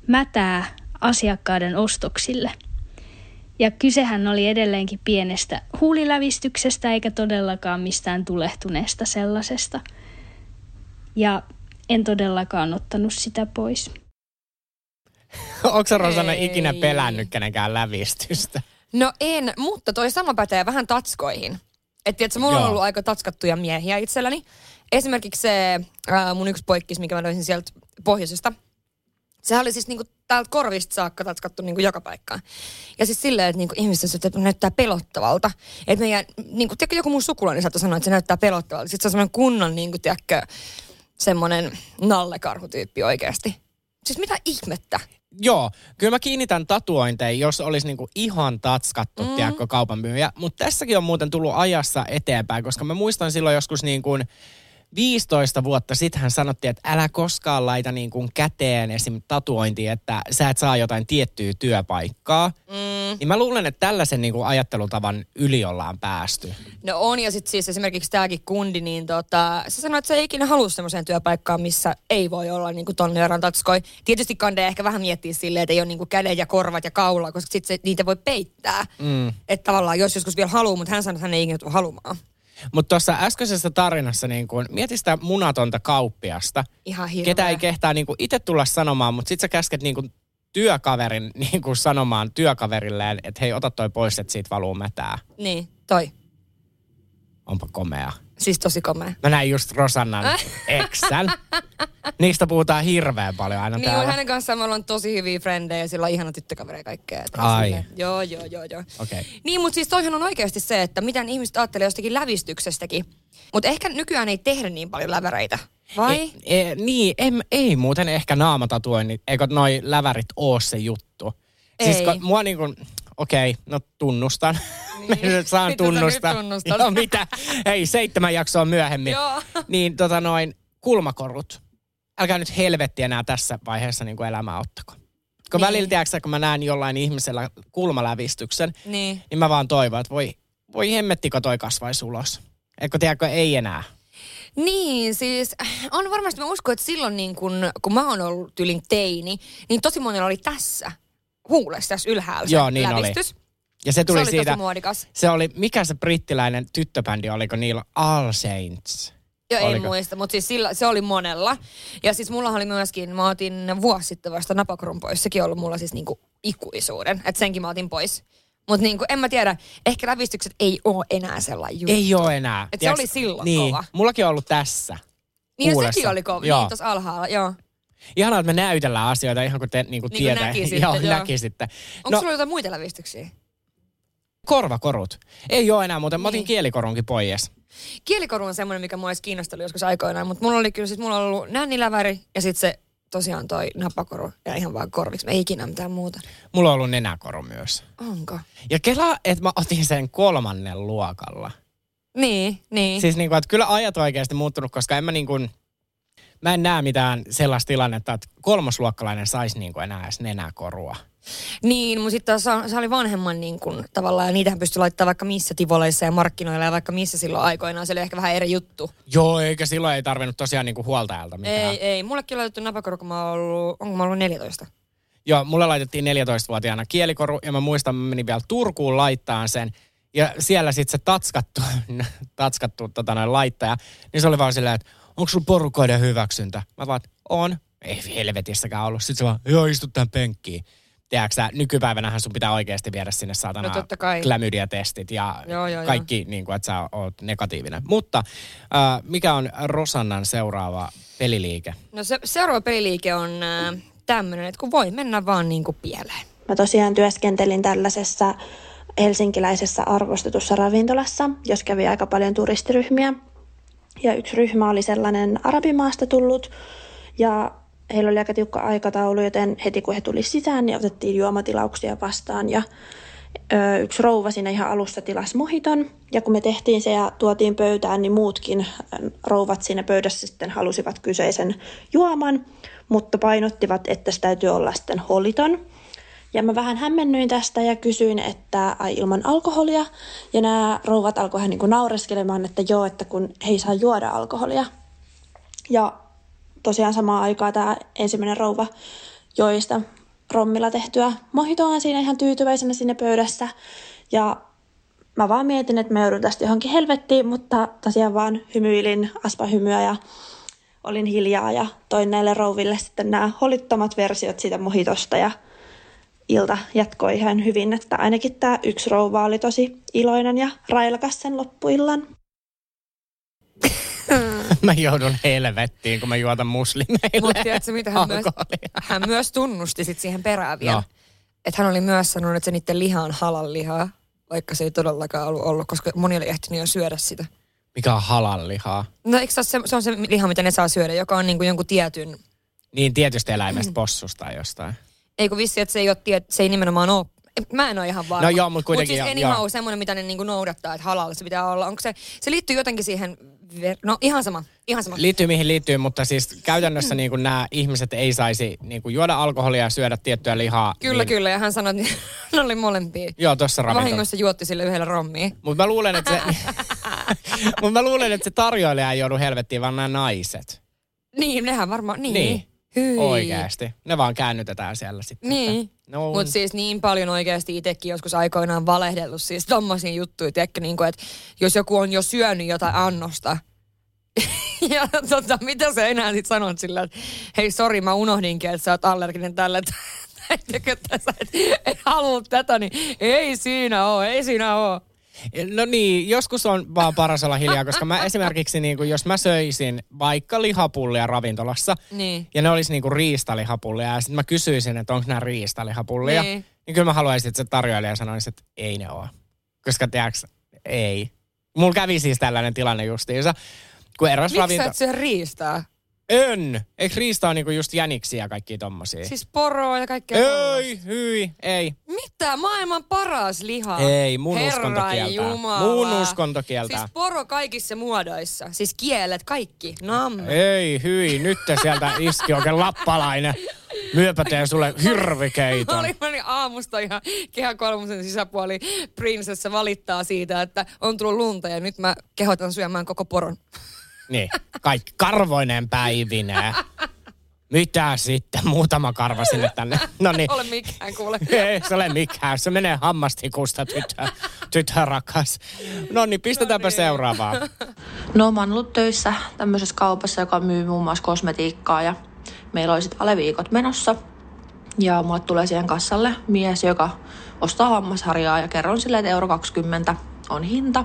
mätää asiakkaiden ostoksille. Ja kysehän oli edelleenkin pienestä huulilävistyksestä eikä todellakaan mistään tulehtuneesta sellaisesta. Ja en todellakaan ottanut sitä pois. [LAUGHS] Onko Rosanna ikinä pelännyt kenenkään lävistystä? No en, mutta toi sama pätee vähän tatskoihin. Että tiedätkö, mulla on Joo. ollut aika tatskattuja miehiä itselläni. Esimerkiksi se ää, mun yksi poikkis, mikä mä löysin sieltä pohjoisesta. Sehän oli siis niinku täältä korvista saakka tatskattu niinku joka paikkaan. Ja siis silleen, että niinku ihmiset että näyttää pelottavalta. Että meidän, niinku, tiedätkö, joku mun sukulainen saattoi sanoa, että se näyttää pelottavalta. Sitten se on semmoinen kunnon, niinku, tiedätkö, semmoinen nallekarhutyyppi oikeasti. Siis mitä ihmettä? Joo, kyllä mä kiinnitän tatuointeihin, jos olisi niinku ihan tatskattu, mm. tiedätkö, kaupan myyjä. Mutta tässäkin on muuten tullut ajassa eteenpäin, koska mä muistan silloin joskus niin kuin 15 vuotta sitten hän sanottiin, että älä koskaan laita niin kuin käteen esim. tatuointiin, että sä et saa jotain tiettyä työpaikkaa. Mm. Niin mä luulen, että tällaisen niin kuin ajattelutavan yli ollaan päästy. No on, ja sitten siis esimerkiksi tämäkin kundi, niin tota, se sanoi, että se ei ikinä halua semmoiseen työpaikkaan, missä ei voi olla niin kuin ton verran tatskoi. Tietysti kande ehkä vähän miettiä silleen, että ei ole niin kuin kädet ja korvat ja kaula, koska sitten niitä voi peittää. Mm. Että tavallaan jos joskus vielä haluaa, mutta hän sanoi, että hän ei ikinä tule haluamaan. Mutta tuossa äskeisessä tarinassa, niin kun, mieti sitä munatonta kauppiasta, Ihan hirveä. ketä ei kehtaa niin itse tulla sanomaan, mutta sit sä käsket niin kuin työkaverin [LAUGHS] niin kuin sanomaan työkaverilleen, että hei, ota toi pois, että siitä valuu mätää. Niin, toi. Onpa komea. Siis tosi komea. Mä näin just Rosannan eksän. Niistä puhutaan hirveän paljon aina Niin, täällä. hänen kanssaan me ollaan tosi hyviä frendejä, sillä on ihana tyttökavereja ja kaikkea. Ai. silleen- Joo, joo, joo, joo. Okei. Niin, mutta siis toihan on oikeasti se, että miten ihmiset ajattelee jostakin lävistyksestäkin. Mutta ehkä nykyään ei tehdä niin paljon läväreitä. Vai? E, e, niin, em, ei muuten ehkä naamatatuoinnit, eikö noi lävärit oo se juttu. Siis Ei. kun mua niin kuin, okei, okay, no tunnustan. Niin. [LAUGHS] Saan tunnustaa. tunnustat? Joo, mitä? Hei, seitsemän jaksoa myöhemmin. Joo. Niin tota noin, kulmakorut. Älkää nyt helvetti enää tässä vaiheessa niin kuin elämää ottako. Kun Niin. välillä, tiedätkö, kun mä näen jollain ihmisellä kulmalävistyksen, Niin. niin mä vaan toivon, että voi, voi hemmettikö toi kasvaisi ulos. Eikö tiedätkö, ei enää. Niin, siis on varmasti, mä uskon, että silloin niin kun, kun mä oon ollut tylin teini, niin tosi monella oli tässä huulessa tässä ylhäällä se Joo, niin oli. lävistys. Ja se tuli se oli siitä, muodikas. se oli, mikä se brittiläinen tyttöbändi, oliko niillä All Saints? Joo, en Oliko? muista, mutta siis sillä, se oli monella. Ja siis mulla oli myöskin, mä otin vuosi sitten vasta napakurun pois. Sekin on ollut mulla siis niinku ikuisuuden, että senkin mä otin pois. Mutta niinku, en mä tiedä, ehkä lävistykset ei ole enää sellainen juttu. Ei ole enää. Et se oli silloin niin, kova. Mullakin on ollut tässä. Niin ja sekin oli kova, Joo. niin tuossa alhaalla, joo. Ihanaa, että me näytellään asioita ihan kuin te niin kuin Niin kuin tietää. näkisitte, [LAUGHS] joo, joo. näkisitte. Onko No, sulla jotain muita lävistyksiä? korvakorut. Ei ole enää muuten. Mä otin Niin. kielikorunkin pois. Kielikoru on semmoinen, mikä mua olisi kiinnostanut joskus aikoinaan, mutta mulla oli kyllä sit, mulla on ollut nänniläväri ja sitten se tosiaan toi nappakoru ja ihan vaan korviksi. Ei ikinä mitään muuta. Mulla on ollut nenäkoru myös. Onko? Ja kelaa, että mä otin sen kolmannen luokalla. Niin, niin. Siis niin kuin, että kyllä ajat oikeasti muuttunut, koska en mä niin kuin, mä en näe mitään sellaista tilannetta, että kolmosluokkalainen saisi niin kuin enää edes nenäkorua. Niin, mutta sitten taas se oli vanhemman niin kuin, tavallaan, ja niitähän pystyi laittamaan vaikka missä tivoleissa ja markkinoilla ja vaikka missä silloin aikoinaan. Se oli ehkä vähän eri juttu. Joo, eikä silloin ei tarvinnut tosiaan niin kuin huoltajalta mitään. Ei, ei. Mullekin laitettu napakoru, kun mä oon ollut, onko mä ollut 14? Joo, mulle laitettiin 14-vuotiaana kielikoru ja mä muistan, mä menin vielä Turkuun laittaan sen. Ja siellä sitten se tatskattu, [LAUGHS] tatskattu tota noin laittaja, niin se oli vaan silleen, että onko sulla porukoiden hyväksyntä? Mä vaan, on. Ei helvetissäkään ollut. Sitten se vaan, joo, istu tähän penkkiin. Tiedätkö sä, nykypäivänähän sun pitää oikeasti viedä sinne saatana No totta kai. klamydia-testit ja Joo, joo, joo. kaikki, niin kuin, että sä oot negatiivinen. Mutta äh, mikä on Rosannan seuraava peliliike? No se, seuraava peliliike on äh, tämmöinen, että kun voi mennä vaan niin kuin pieleen. Mä tosiaan työskentelin tällaisessa helsinkiläisessä arvostetussa ravintolassa, jos kävi aika paljon turistiryhmiä. Ja yksi ryhmä oli sellainen arabimaasta tullut ja heillä oli aika tiukka aikataulu, joten heti kun he tuli sisään, niin otettiin juomatilauksia vastaan ja yksi rouva siinä ihan alussa tilasi mohiton. Ja kun me tehtiin se ja tuotiin pöytään, niin muutkin rouvat siinä pöydässä sitten halusivat kyseisen juoman, mutta painottivat, että se täytyy olla sitten holiton. Ja mä vähän hämmennyin tästä ja kysyin, että ai ilman alkoholia. Ja nämä rouvat alkoivat niin naureskelemaan, että joo, että kun he ei saa juoda alkoholia. Ja tosiaan samaan aikaan tämä ensimmäinen rouva joista rommilla tehtyä mohitoa siinä ihan tyytyväisenä sinne pöydässä. Ja mä vaan mietin, että me joudun tästä johonkin helvettiin, mutta tosiaan vaan hymyilin aspahymyä ja olin hiljaa ja toin näille rouville sitten nämä holittomat versiot siitä mohitosta ja ilta jatkoi ihan hyvin, että ainakin tämä yksi rouva oli tosi iloinen ja railakas sen loppuillan. [LAUGHS] mä joudun helvettiin, kun mä juotan muslimeille Mutta tiedätkö, mitä hän myös, hän myös tunnusti sit siihen perään vielä. No. Että hän oli myös sanonut, että se niiden liha on halal lihaa, vaikka se ei todellakaan ollut ollut, koska moni oli ehtinyt jo syödä sitä. Mikä on halal lihaa? No eikö se, ole se, se on se liha, mitä ne saa syödä, joka on niinku jonkun tietyn... Niin, tietystä eläimestä, possusta tai jostain. Ei kun vissi, että se ei, ole, se ei nimenomaan ole Mä en ole ihan varma. No joo, mutta kuitenkin. Mutta siis anyhow, semmoinen, mitä ne niinku noudattaa, että halal se pitää olla. Onko se, se liittyy jotenkin siihen, no ihan sama, ihan sama. Liittyy mihin liittyy, mutta siis käytännössä niin nämä ihmiset ei saisi niin kuin juoda alkoholia ja syödä tiettyä lihaa. Kyllä, niin... kyllä, ja hän sanoi, että [LAUGHS] ne oli molempia. Joo, tuossa ravintola. Vahingossa juotti sille yhdellä rommiin. Mutta mä luulen, että se, [LAUGHS] mutta mä luulen, että se tarjoilija ei joudu helvettiin, vaan nämä naiset. Niin, nehän varmaan, niin. niin. Hyi. Oikeasti. Ne vaan käännytetään siellä sitten. Niin. No. Mutta siis niin paljon oikeasti itsekin joskus aikoinaan valehdellut siis tommosia juttuja, tiedätkö, niin kuin, että jos joku on jo syönyt jotain annosta, [LAUGHS] ja tota, mitä sä enää sit sanot sillä, että hei sori mä unohdinkin, että sä oot allerginen tälle, [LAUGHS] että sä et, et halua tätä, niin ei siinä oo, ei siinä oo. No niin, joskus on vaan paras olla hiljaa, koska mä esimerkiksi niin kuin, jos mä söisin vaikka lihapullia ravintolassa, niin. ja ne olisi niin kuin riistalihapullia, ja sitten mä kysyisin, että onko nämä riistalihapullia, niin. niin kyllä mä haluaisin, että se tarjoilija sanoisi, että ei ne ole. Koska tiedätkö, ei. Mulla kävi siis tällainen tilanne justiinsa. Kun eräs Miksi ravinto... sä et syö riistaa? En. Eikö riista on niinku just jäniksiä ja kaikkia tommosia? Siis poroa ja kaikkea Ei, hyi, ei. Mitä? Maailman paras liha. Ei, mun Herra uskonto kieltää. Jumala. Mun uskonto kieltää. Siis poro kaikissa muodoissa. Siis kielet, kaikki. Nam. Ei, hyi, nyt te sieltä [LAUGHS] iski oikein lappalainen. Myöpä teen sulle hirvikeiton. Oli meni aamusta ihan kehä kolmosen sisäpuoli. Prinsessa valittaa siitä, että on tullut lunta ja nyt mä kehotan syömään koko poron. Niin, kaikki karvoinen päivinä. Mitä sitten? Muutama karva sinne tänne. No niin. ole mikään, kuule. Ei se ole mikään. Se menee hammastikusta, tyttö, tyttö rakas. No niin, pistetäänpä no niin. seuraavaa. No mä oon ollut töissä tämmöisessä kaupassa, joka myy muun muassa kosmetiikkaa ja meillä oli sitten aleviikot menossa. Ja mulle tulee siihen kassalle mies, joka ostaa hammasharjaa ja kerron sille, että euro 20 on hinta.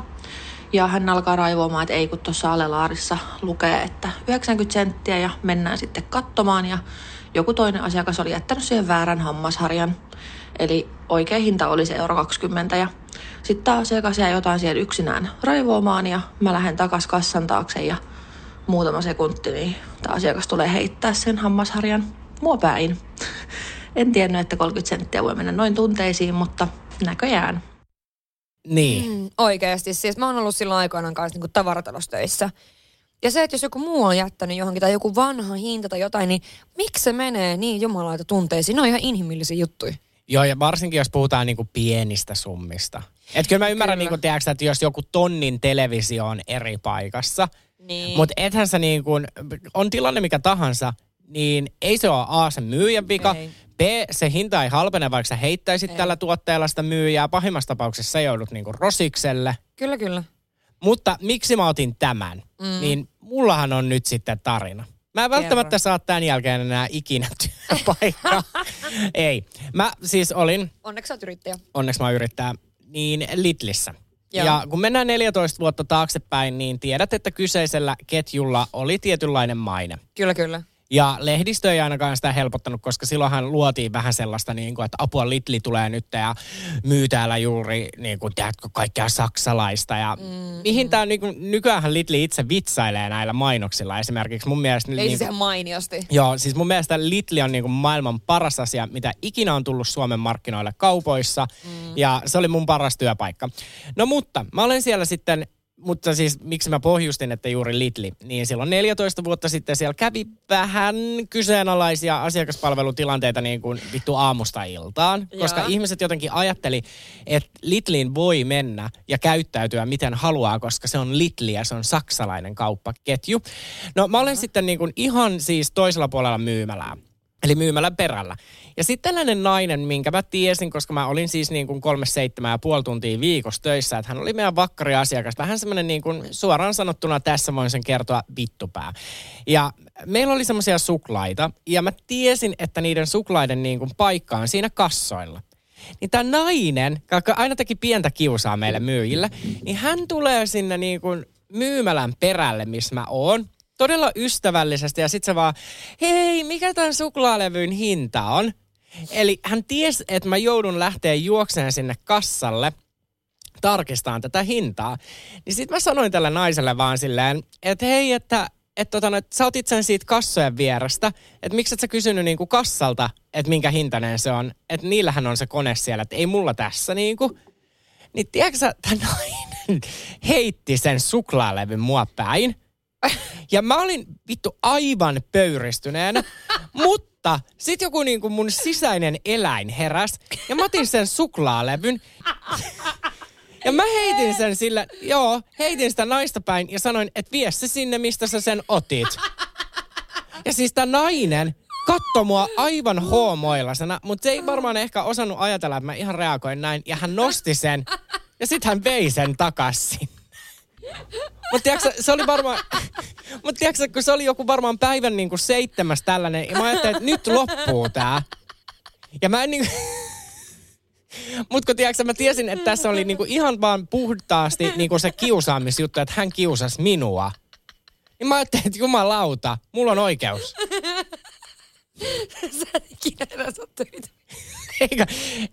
Ja hän alkaa raivoamaan, että ei kun tuossa alelaarissa lukee, että 90 senttiä ja mennään sitten katsomaan. Ja joku toinen asiakas oli jättänyt siihen väärän hammasharjan. Eli oikea hinta oli se euro 20 ja sitten tämä asiakas jäi jotain siellä yksinään raivoamaan ja mä lähden takas kassan taakse ja muutama sekunti, niin tämä asiakas tulee heittää sen hammasharjan mua päin. En tiennyt, että 30 senttiä voi mennä noin tunteisiin, mutta näköjään. Niin. Mm, oikeasti. Siis mä oon ollut silloin aikoinaan kanssa niin tavarataloustöissä. Ja se, että jos joku muu on jättänyt johonkin tai joku vanha hinta tai jotain, niin miksi se menee niin jumalaita tunteisiin? Ne on ihan inhimillisiä juttuja. Joo, ja varsinkin jos puhutaan niinku pienistä summista. Että kyllä mä ymmärrän, kyllä. Niinku, tiedätkö, että jos joku tonnin televisio on eri paikassa, niin. mutta ethän sä niin kuin, on tilanne mikä tahansa, niin ei se ole A sen myyjän vika, ei. B, se hinta ei halpene, vaikka sä heittäisit ei. tällä tuotteella sitä myyjää. Pahimmassa tapauksessa sä joudut niinku rosikselle. Kyllä, kyllä. Mutta miksi mä otin tämän? Mm. Niin mullahan on nyt sitten tarina. Mä en välttämättä Kerro. saa tämän jälkeen enää ikinä työpaikkaa. [LAUGHS] ei. Mä siis olin... Onneksi olet yrittäjä. Onneksi mä yrittää. Niin Lidlissä. Joo. Ja kun mennään 14 vuotta taaksepäin, niin tiedät, että kyseisellä ketjulla oli tietynlainen maine. Kyllä, kyllä. Ja lehdistö ei ainakaan sitä helpottanut, koska silloinhan luotiin vähän sellaista, niin kuin, että apua Litli tulee nyt ja myy täällä juuri niin kuin, tiedätkö, kaikkea saksalaista. Ja mm. mihin tämä niin kuin, nykyään Litli itse vitsailee näillä mainoksilla esimerkiksi. Mun mielestä, Ei niin, se mainiosti. Joo, siis mun mielestä Litli on niin kuin, maailman paras asia, mitä ikinä on tullut Suomen markkinoille kaupoissa. Mm. Ja se oli mun paras työpaikka. No mutta, mä olen siellä sitten mutta siis miksi mä pohjustin, että juuri Lidli, niin silloin 14 vuotta sitten siellä kävi vähän kyseenalaisia asiakaspalvelutilanteita niin kuin vittu aamusta iltaan, Joo. koska ihmiset jotenkin ajatteli, että Lidliin voi mennä ja käyttäytyä miten haluaa, koska se on Lidli ja se on saksalainen kauppaketju. No mä olen Joo. sitten niin kuin ihan siis toisella puolella myymälää. Eli myymälän perällä. Ja sitten tällainen nainen, minkä mä tiesin, koska mä olin siis niin kuin kolme seitsemän ja puoli tuntia viikossa töissä, että hän oli meidän vakkariasiakas. Vähän semmoinen niin kuin suoraan sanottuna tässä voin sen kertoa vittupää. Ja meillä oli semmoisia suklaita ja mä tiesin, että niiden suklaiden niin kuin paikka on siinä kassoilla. Niin tämä nainen, joka aina teki pientä kiusaa meille myyjille, niin hän tulee sinne niin kuin myymälän perälle, missä mä oon todella ystävällisesti ja sitten se vaan, hei, mikä tämän suklaalevyn hinta on? Eli hän tiesi, että mä joudun lähteä juokseen sinne kassalle tarkistaan tätä hintaa. Niin sitten mä sanoin tälle naiselle vaan silleen, että hei, että että tota, et sä otit sen siitä kassojen vierestä, että miksi et sä kysynyt niinku kassalta, että minkä hintainen se on, että niillähän on se kone siellä, että ei mulla tässä niinku. Niin tiedätkö sä, tämä nainen heitti sen suklaalevyn mua päin. [LAUGHS] Ja mä olin vittu aivan pöyristyneenä, [LAUGHS] mutta sit joku niin kuin mun sisäinen eläin heräs ja mä otin sen suklaalevyn. [LAUGHS] Ja mä heitin sen sillä, joo, heitin sitä naista päin ja sanoin, että vie se sinne, mistä sä sen otit. Ja siis tää nainen katto mua aivan hoomoilasena, mutta se ei varmaan ehkä osannut ajatella, että mä ihan reagoin näin. Ja hän nosti sen ja sitten hän vei sen takaisin. Mutta tiedätkö, se oli varmaan, mutta tiedätkö, kun se oli joku varmaan päivän niin kuin seitsemäs tällainen, ja mä ajattelin, että nyt loppuu tää. Ja mä en niin mutta kun tiedätkö, mä tiesin, että tässä oli niinku ihan vaan puhtaasti niinku se kiusaamisjuttu, että hän kiusasi minua. Niin mä ajattelin, että jumalauta, mulla on oikeus. Sä et ikinä enää. [LAUGHS] Eikä,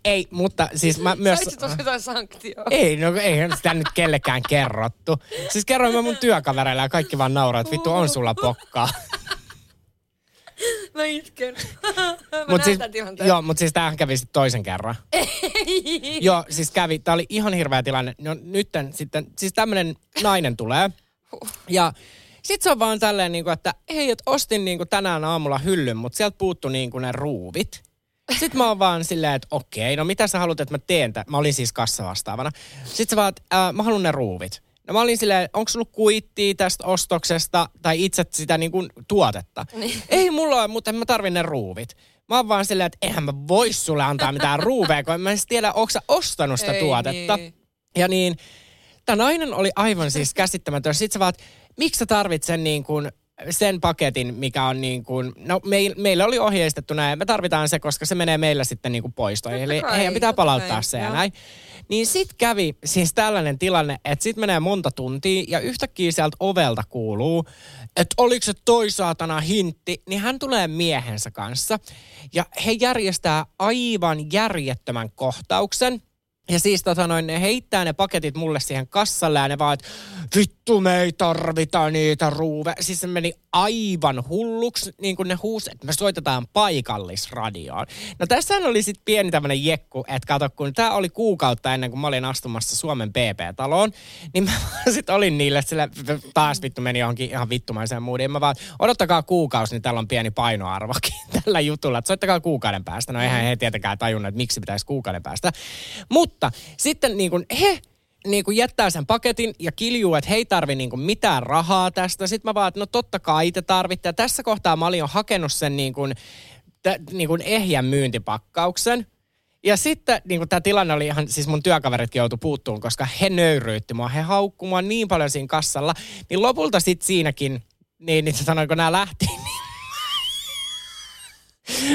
ei, mutta siis mä myös... Saisit tuossa jotain sanktioa. Ei, no eihän sitä nyt kellekään kerrottu. Siis kerroin mä mun työkavereille ja kaikki vaan nauraa, että vittu on sulla pokkaa. [LAUGHS] Mä itken. [LAUGHS] Mä Mut siis, joo, mutta siis tämähän kävi sitten toisen kerran. Ei. Joo, siis kävi, tää oli ihan hirveä tilanne. No nytten sitten, siis tämmönen nainen tulee. Ja sit se on vaan tälleen niinku, että hei, että ostin niinku tänään aamulla hyllyn, mutta sieltä puuttu niinku ne ruuvit. Sitten mä oon vaan silleen, että okei, no mitä sä haluat, että mä teen tämän? Mä olin siis kassavastaavana. Sitten sä vaan, että äh, mä haluan ne ruuvit. No mä olin silleen, onko sulla kuittia tästä ostoksesta tai itse sitä niin kuin tuotetta? Niin. Ei mulla ole, mutta mä tarvin ne ruuvit. Mä oon vaan silleen, että eihän mä vois sulle antaa mitään ruuveja, kun en mä edes tiedä, onko sä ostanut sitä Ei tuotetta. niin. Ja niin, tämä nainen oli aivan siis käsittämätön. Sitten sä vaan, että miksi sä tarvit sen niin kuin sen paketin, mikä on niin kuin, no meil, meillä oli ohjeistettu näin, me tarvitaan se, koska se menee meillä sitten niin kuin poistoihin. Eli kai, heidän pitää palauttaa kai, se ja joo. näin. Niin sit kävi siis tällainen tilanne, että sit menee monta tuntia ja yhtäkkiä sieltä ovelta kuuluu, että oliko se toi saatana hintti, niin hän tulee miehensä kanssa ja he järjestää aivan järjettömän kohtauksen. Ja siis tota noin, ne heittää ne paketit mulle siihen kassalle ja ne vaan, että vittu me ei tarvita niitä ruuve. Siis se meni aivan hulluksi, niin kuin ne huusi, että me soitetaan paikallisradioon. No tässä oli sitten pieni tämmönen jekku, että kato, kun tämä oli kuukautta ennen kuin mä olin astumassa Suomen PP-taloon, niin mä [LAUGHS] sitten olin niille, sillä taas vittu meni johonkin ihan vittumaiseen moodiin. Mä vaan, odottakaa kuukausi, niin täällä on pieni painoarvokin [LAUGHS] tällä jutulla, että soittakaa kuukauden päästä. No eihän he tietenkään tajunnut, että miksi pitäisi kuukauden päästä. Mutta sitten niin kuin he niin kuin jättää sen paketin ja kiljuu, että he ei tarvi niin kuin mitään rahaa tästä. Sitten mä vaan, että no totta kai te tarvitte. Ja tässä kohtaa mä olin jo hakenut sen niin kuin, t- niin kuin ehjän myyntipakkauksen. Ja sitten niin tämä tilanne oli ihan, siis mun työkaveritkin joutui puuttuun, koska he nöyryytti mua. He haukkui mua niin paljon siinä kassalla. Niin lopulta sitten siinäkin, niin, niin sanoin, kun nämä lähti, niin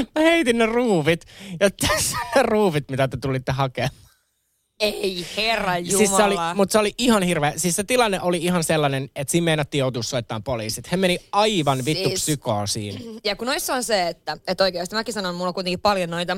[LAUGHS] mä heitin ne ruuvit. Ja tässä ne ruuvit, mitä te tulitte hakemaan. Ei, herra jumala. Siis se oli, mutta se oli ihan hirveä. Siis se tilanne oli ihan sellainen, että siinä meinattiin joutua soittamaan poliisit. He meni aivan vittu Siis- psykoosiin. Ja kun noissa on se, että, että oikeasti mäkin sanon, mulla on kuitenkin paljon noita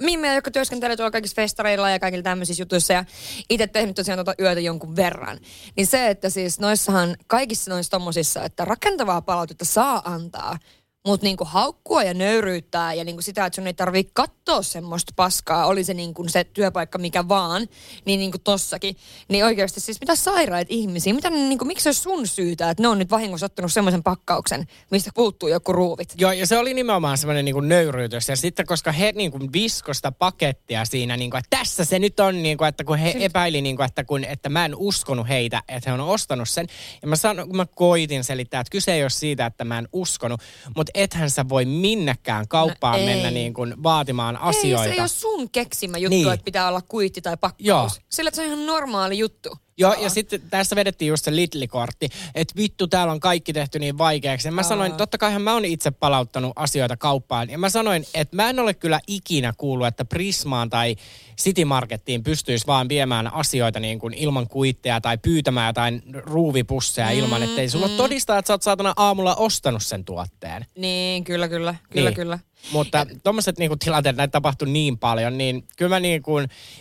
mimmejä, jotka työskentelee tuolla kaikissa festareilla ja kaikilla tämmöisissä jutuissa ja itse tehnyt tosiaan tuota yötä jonkun verran. Niin se, että siis noissahan kaikissa noissa tommosissa, että rakentavaa palautetta saa antaa, mutta niinku haukkua ja nöyryyttää ja niinku sitä, että sun ei tarvii katsoa semmoista paskaa, oli se niinku se työpaikka mikä vaan, niin niinku tossakin. Niin oikeasti siis mitä sairaat ihmisiä, mitä niinku, miksi se olisi sun syytä, että ne on nyt vahingossa ottanut semmoisen pakkauksen, mistä puuttuu joku ruuvit. Joo, ja se oli nimenomaan semmoinen niin nöyryytys. Ja sitten, koska he niin kuin viskosta pakettia siinä, niin kuin, että tässä se nyt on, niin kuin, että kun he epäili, niin kuin, että, kun, että mä en uskonut heitä, että he on ostanut sen. Ja mä, sano, mä koitin selittää, että kyse ei ole siitä, että mä en uskonut, mutta ethän sä voi minnekään kauppaan No ei. mennä niin kuin vaatimaan asioita. Ei, se ei ole sun keksimä juttu, Niin. että pitää olla kuitti tai pakkaus. Joo. Sillä että se on ihan normaali juttu. Joo, ja sitten tässä vedettiin just se Lidl-kortti, että vittu, täällä on kaikki tehty niin vaikeaksi. Ja mä sanoin, totta kaihan mä oon itse palauttanut asioita kauppaan. Ja mä sanoin, että mä en ole kyllä ikinä kuullut, että Prismaan tai City Markettiin pystyisi vaan viemään asioita niin kuin ilman kuitteja tai pyytämään jotain ruuvipusseja mm, ilman, ettei sulla mm. todistaa, että sä oot saatana aamulla ostanut sen tuotteen. Niin, kyllä, kyllä. Kyllä, Niin. kyllä. Mutta tuommoiset niinku tilanteet, näitä tapahtuu niin paljon, niin kyllä mä niinku,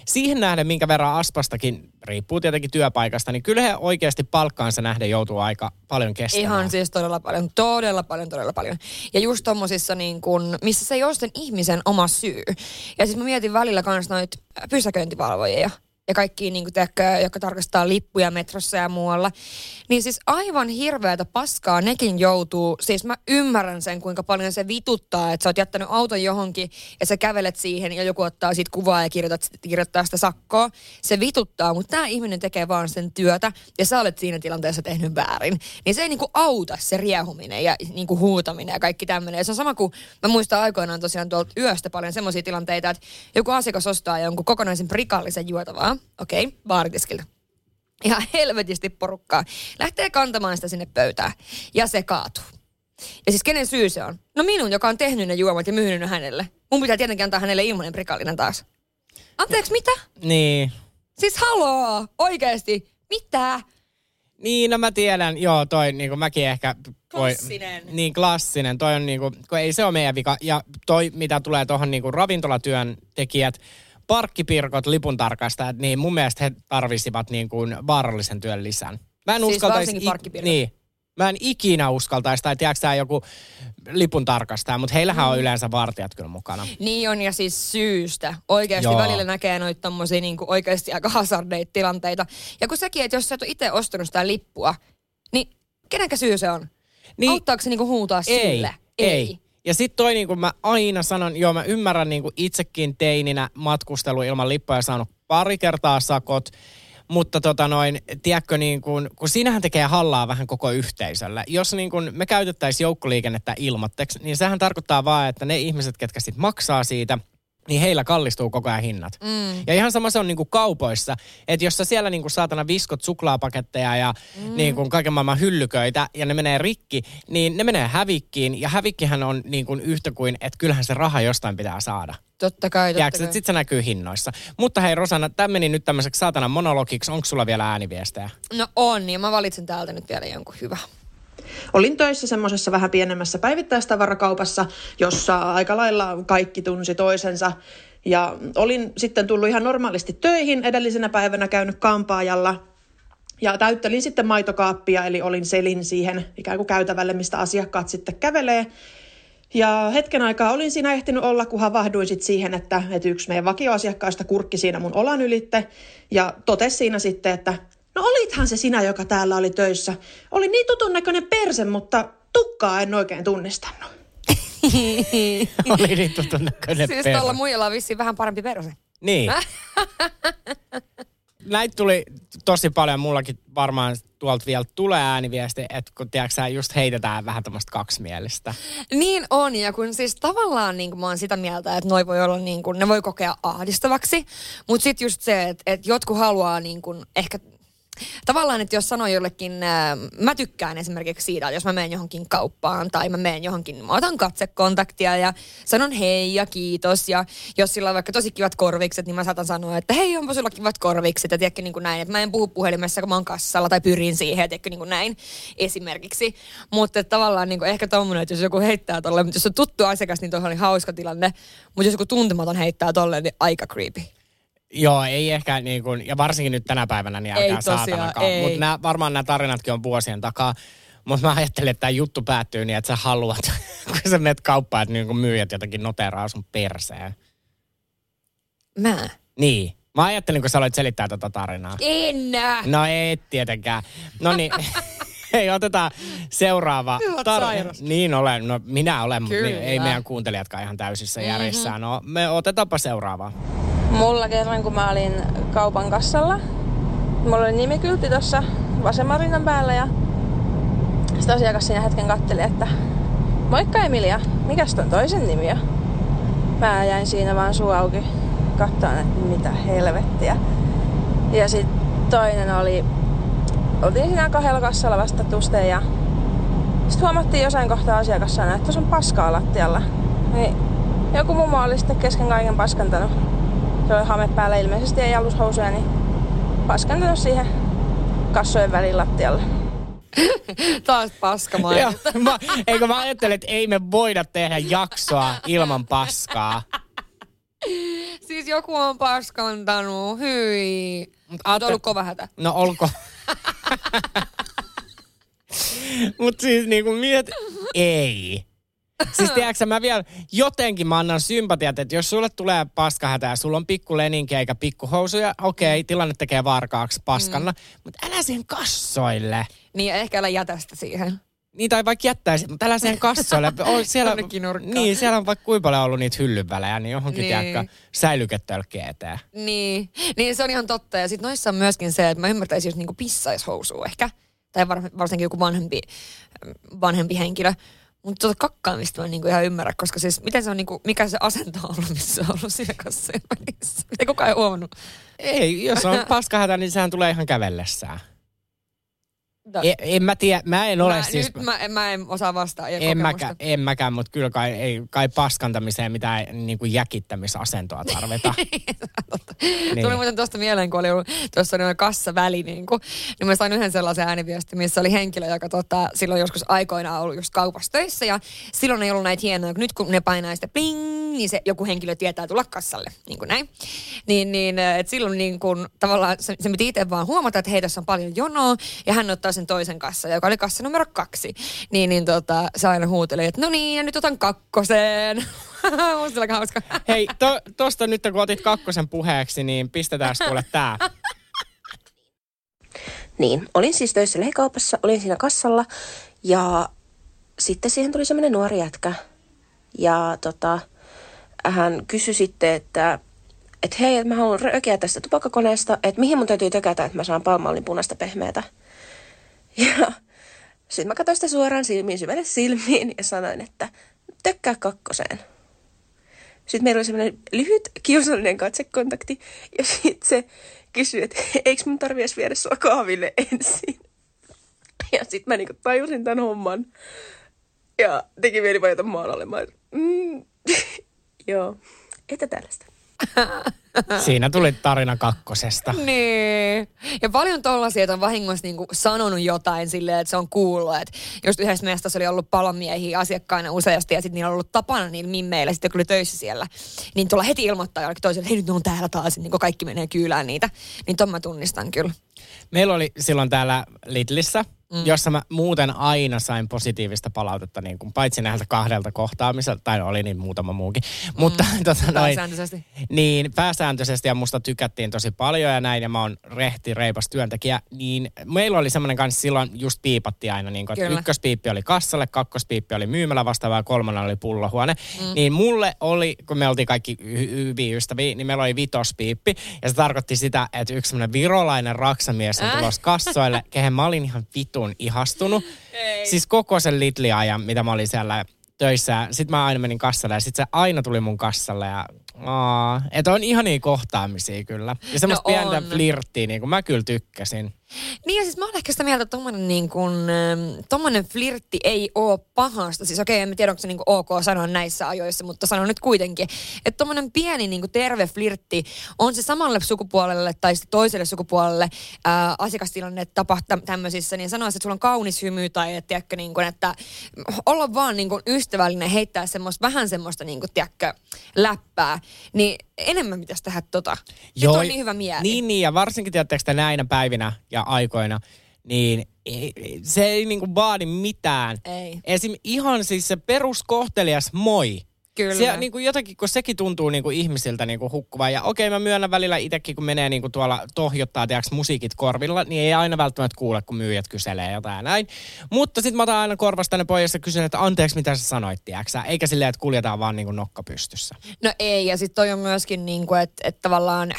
siihen nähden, minkä verran Aspastakin, riippuu tietenkin työpaikasta, niin kyllä he oikeasti palkkaansa nähden joutuu aika paljon kestämään. Ihan siis todella paljon, todella paljon, todella paljon. Ja just tommosissa niin kun, missä se ei ole sen ihmisen oma syy. Ja siis mä mietin välillä kans noita pysäköintivalvojia ja kaikki, niin kuin, tiedätkö, jotka tarkastaa lippuja metrossa ja muualla. Niin siis aivan hirveätä paskaa nekin joutuu. Siis mä ymmärrän sen, kuinka paljon se vituttaa, että sä oot jättänyt auton johonkin ja sä kävelet siihen ja joku ottaa siitä kuvaa ja kirjoitat, kirjoittaa sitä sakkoa. Se vituttaa, mutta tämä ihminen tekee vaan sen työtä ja sä olet siinä tilanteessa tehnyt väärin. Niin se ei niinku auta se riehuminen ja niinku huutaminen ja kaikki tämmöinen. Se on sama kuin, mä muistan aikoinaan tosiaan tuolta yöstä paljon semmoisia tilanteita, että joku asiakas ostaa jonkun kokonaisen prikallisen juotavaa, okei, okay, baaritiskiltä. Ihan helvetisti porukkaa. Lähtee kantamaan sitä sinne pöytään ja se kaatuu. Ja siis kenen syy se on? No minun, joka on tehnyt ne juomat ja myynyt ne hänelle. Mun pitää tietenkin antaa hänelle ilmanen prikallinen taas. Anteeksi, mitä? Niin. Siis haloo, oikeesti, mitä? Niin, no mä tiedän, joo, toi niinku mäkin ehkä... Voi, Klassinen. Niin, klassinen. Toi on niinku, kun ei se ole meidän vika. Ja toi, mitä tulee tuohon niinku ravintolatyön tekijät, parkkipirkot, lipuntarkastajat, niin mun mielestä he tarvisivat niin kuin vaarallisen työn lisän. Mä en Siis uskaltaisi... parkkipirkot. Niin. Mä en ikinä uskaltaisi, tai tiedätkö tää joku lipun tarkastaja, mutta heillähän Mm. on yleensä vartijat kyllä mukana. Niin on ja siis syystä. Oikeasti Joo. välillä näkee noita tommosia niinku oikeasti aika hazardeita tilanteita. Ja kun sekin, että jos sä et ole itse ostanut sitä lippua, niin kenenkä syy se on? Niin- Auttaako se niinku huutaa Ei, sille? ei. Ja sitten toi, niin kuin mä aina sanon, joo mä ymmärrän niin kuin itsekin teininä matkustelu ilman lippuja ja saanut pari kertaa sakot, mutta tota noin, tiedätkö, niin kuin, kun siinähän tekee hallaa vähän koko yhteisölle. Jos niin kuin me käytettäisiin joukkoliikennettä ilmatteeksi, niin sehän tarkoittaa vaan, että ne ihmiset, ketkä sit maksaa siitä, niin heillä kallistuu koko ajan hinnat. Mm. Ja ihan sama se on niinku kaupoissa, että jos sä siellä niinku saatana viskot suklaapaketteja ja mm. niinku kaiken maailman hyllyköitä ja ne menee rikki, niin ne menee hävikkiin. Ja hävikkihän on niinku yhtä kuin, että kyllähän se raha jostain pitää saada. Totta kai, totta Tiedätkö, kai. että sit se näkyy hinnoissa. Mutta hei Rosanna, tämä meni nyt tämmöiseksi saatana monologiksi. Onko sulla vielä ääniviestejä? No on, ja mä valitsen täältä nyt vielä jonkun hyvä. Olin töissä semmoisessa vähän pienemmässä päivittäistavarakaupassa, jossa aika lailla kaikki tunsi toisensa. Ja olin sitten tullut ihan normaalisti töihin, edellisenä päivänä käynyt kampaajalla ja täyttelin sitten maitokaappia, eli olin selin siihen ikään kuin käytävälle, mistä asiakkaat sitten kävelee. Ja hetken aikaa olin siinä ehtinyt olla, kun havahduin sit siihen, että, että yksi meidän vakioasiakkaista kurkki siinä mun olan ylitte ja totesi siinä sitten, että no olithan se sinä, joka täällä oli töissä. Oli niin tutun näköinen perse, mutta tukkaa en oikein tunnistanut. [LAUGHS] Oli niin tutun näköinen Siis perhe. tuolla muijalla on vissiin vähän parempi perse. Niin. [LAUGHS] Näitä tuli tosi paljon, mullakin varmaan tuolta vielä tulee ääniviesti, että kun tiedätkö, sä, just heitetään vähän tämmöistä kaksimielistä. Niin on, ja kun siis tavallaan niin kuin mä oon sitä mieltä, että noi voi olla niin kuin, ne voi kokea ahdistavaksi, mutta sitten just se, että, että jotkut haluaa niin kuin, ehkä tavallaan, että jos sanoo jollekin, äh, mä tykkään esimerkiksi siitä, että jos mä menen johonkin kauppaan tai mä menen johonkin, mä otan katsekontaktia ja sanon hei ja kiitos. Ja jos sillä on vaikka tosi kivat korvikset, niin mä saatan sanoa, että hei, onpa sulla kivat korvikset. Ja tiedätkö niin kuin näin, että mä en puhu puhelimessa, kun mä oon kassalla tai pyrin siihen, tiedätkö niin kuin näin esimerkiksi. Mutta tavallaan niin kuin ehkä tommonen, että jos joku heittää tolle, mutta jos on tuttu asiakas, niin tuohon oli hauska tilanne. Mutta jos joku tuntematon heittää tolle, niin aika creepy. Joo, ei ehkä niin kuin, ja varsinkin nyt tänä päivänä, niin älkää saatanakaan. Mutta varmaan nämä tarinatkin on vuosien takaa. Mutta mä ajattelin, että tämä juttu päättyy niin, että sä haluat, [LAUGHS] kun sä menet kauppaan, että niin kuin myyjät jotenkin noteraa sun perseen. Mä. Niin. Mä ajattelin, kun sä aloit selittää tätä tarinaa. En. No ei tietenkään. No niin. [LAUGHS] Ei, otetaan seuraava. Sairas. Niin olen. No minä olen, mutta Kyllä. ei meidän kuuntelijatkaan ihan täysissä Mhm. järjissään. No me otetaanpa seuraava. Mulla kerran, kun mä olin kaupan kassalla, mulla oli nimikyltti tuossa vasemman rinnan päällä ja sitten asiakas siinä hetken katteli, että Moikka Emilia, mikäs ton toisen nimi on? Mä jäin siinä vaan suu auki katsomaan, että mitä helvettiä. Ja sitten toinen oli, oltiin siinä kahdella kassalla vastatusten ja sitten huomattiin jossain kohtaa asiakas sanoi, että tuossa on paskaa lattialla. Niin joku mummo oli sitten kesken kaiken paskantanut se oli hame päällä ilmeisesti ei alushousuja, niin paskantanut siihen kassojen välin lattialle. [LAUGHS] Taas paska Joo, mainita. mä, eikö mä ajattelin, että ei me voida tehdä jaksoa ilman paskaa. [LAUGHS] Siis joku on paskantanut, hyi. Mut On ollut kova hätä. No olko. [LAUGHS] Mut siis niinku miet, ei. Siis tiedätkö, mä vielä jotenkin mä annan sympatiat, että jos sulle tulee paskahätä ja sulla on pikku leninki eikä pikkuhousuja, okei, okay, tilanne tekee varkaaksi paskana, mm. mutta älä siihen kassoille. Niin ehkä älä jätä sitä siihen. Niin tai vaikka jättäisi, mutta älä siihen kassoille. [LAUGHS] On siellä, niin, siellä on vaikka kuinka paljon ollut niitä hyllynvälejä, niin johonkin Niin. tiedätkö, eteen. Niin. niin, se on ihan totta. Ja sitten noissa on myöskin se, että mä ymmärtäisin, jos niinku pissaishousua ehkä. Tai var, varsinkin joku vanhempi, vanhempi henkilö. Mutta tuota kakkaamista mä en niinku ihan ymmärrä, koska siis miten se on niinku, mikä se asento on ollut, missä on ollut siinä välissä. Ei kukaan ei huomannut. Ei, jos on [LAUGHS] paskahätä, niin sehän tulee ihan kävellessään. No. En, en mä tiedä, mä en ole mä, siis... Nyt mä, en- mä en osaa vastaa. Ei En kokemusta. mäkään, en mäkään, mutta kyllä kai, ei, kai paskantamiseen mitään [LAUGHS] niin kuin jäkittämisasentoa tarvita. Niin. Tuli muuten tuosta mieleen, kun oli ollut, tuossa oli kassaväli, niin, kuin, niin mä sain yhden sellaisen ääniviesti, missä oli henkilö, joka tota, silloin joskus aikoinaan ollut just kaupassa töissä ja silloin ei ollut näitä hienoja, kun nyt kun ne painaa sitä pling, niin se joku henkilö tietää tulla kassalle, niin kuin näin. Niin, niin että silloin niin kuin, tavallaan se, se piti itse vaan huomata, että hei, tässä on paljon jonoa ja hän ottaa sen toisen kassan, joka oli kassa numero kaksi. Niin, niin tota, se aina huuteli, että no niin, ja nyt otan kakkoseen. [LAUGHS] Musta oli aika hauska. Hei, to, tosta nyt kun otit kakkosen puheeksi, niin pistetään kuule tää. Niin, olin siis töissä lehikaupassa, olin siinä kassalla ja sitten siihen tuli semmoinen nuori jätkä. Ja tota, hän kysyi sitten, että että hei, että mä haluan rökeä tästä tupakkakoneesta, että mihin mun täytyy tökätä, että mä saan palmallin punaista pehmeätä. Ja sitten mä katsoin sitä suoraan silmiin, syvälle silmiin ja sanoin, että tökkää kakkoseen. Sitten meillä oli semmoinen lyhyt kiusallinen katsekontakti ja sitten se kysyi, että eikö mun tarvi edes viedä sua kahville ensin. Ja sitten mä niinku tajusin tämän homman. Ja teki mieli vajata maan alle. Mä, mm, [LAUGHS] joo, että tällaista. [LAUGHS] Siinä tuli tarina kakkosesta. Niin. Ja paljon tollasia, että on vahingossa niinku sanonut jotain silleen, että se on kuullut. Että just yhdessä mestassa oli ollut palomiehiä asiakkaina useasti ja sitten niillä on ollut tapana niillä mimmeillä, sitten kun oli töissä siellä. Niin tulla heti ilmoittaa jollekin toiselle, hei nyt ne on täällä taas, niin kaikki menee kyylään niitä. Niin ton mä tunnistan kyllä. Meillä oli silloin täällä Lidlissä, mm. jossa mä muuten aina sain positiivista palautetta, niin kuin, paitsi näiltä kahdelta kohtaamiselta, tai oli niin muutama muukin. Mm. Mutta [LAUGHS] tota, noin, Pääsääntöisesti. niin pääsääntöisesti ja musta tykättiin tosi paljon ja näin, ja mä oon rehti, reipas työntekijä, niin meillä oli semmoinen kanssa silloin just piipatti aina, niin kuin, että Kyllä. ykköspiippi oli kassalle, kakkospiippi oli myymälä vastaava ja kolmannen oli pullohuone. Mm. Niin mulle oli, kun me oltiin kaikki hy- hyviä ystäviä, niin meillä oli vitospiippi, ja se tarkoitti sitä, että yksi semmoinen virolainen raksamies on tulossa kassoille, kehen mä olin ihan vitun ihastunut. Ei. Siis koko sen Lidli-ajan, mitä mä olin siellä töissä. Sitten mä aina menin kassalle ja sitten se aina tuli mun kassalle ja Aa, että on ihania kohtaamisia kyllä. Ja semmoista No pientä flirttiä, niin kuin mä kyllä tykkäsin. Niin siis mä olen ehkä sitä mieltä, että tommonen, niin kun, ähm, tommonen flirtti ei oo pahasta. Siis okei, en tiedä, onko se niin ok sanoa näissä ajoissa, mutta sanon nyt kuitenkin. Että tommonen pieni niin terve flirtti on se samalle sukupuolelle tai toiselle sukupuolelle ää, asiakastilanne tapahtuu tämmöisissä, niin sanoisin, että sulla on kaunis hymy tai että, tiedätkö, niin kuin, että olla vaan niin kuin ystävällinen, heittää semmoista, vähän semmoista niin kuin, tiedätkö, läppää, niin enemmän pitäisi tehdä tota. Joo, on niin hyvä mieli. Niin, niin, ja varsinkin tiedättekö näinä päivinä ja aikoina, niin ei, se ei niinku vaadi mitään. Ei. Esim. ihan siis se peruskohtelias moi. Kyllä. Se, niin kuin jotenkin, kun sekin tuntuu niin kuin ihmisiltä niin kuin hukkuvan. Ja okei, mä myönnän välillä itsekin, kun menee niin kuin tuolla tohjottaa, tiedätkö, musiikit korvilla, niin ei aina välttämättä kuule, kun myyjät kyselee jotain näin. Mutta sitten mä otan aina korvasta ne pois ja kysyn, että anteeksi, mitä sä sanoit, tiedätkö? Eikä silleen, että kuljetaan vaan niin kuin nokka pystyssä. No ei, ja sitten toi on myöskin niin kuin, että, että tavallaan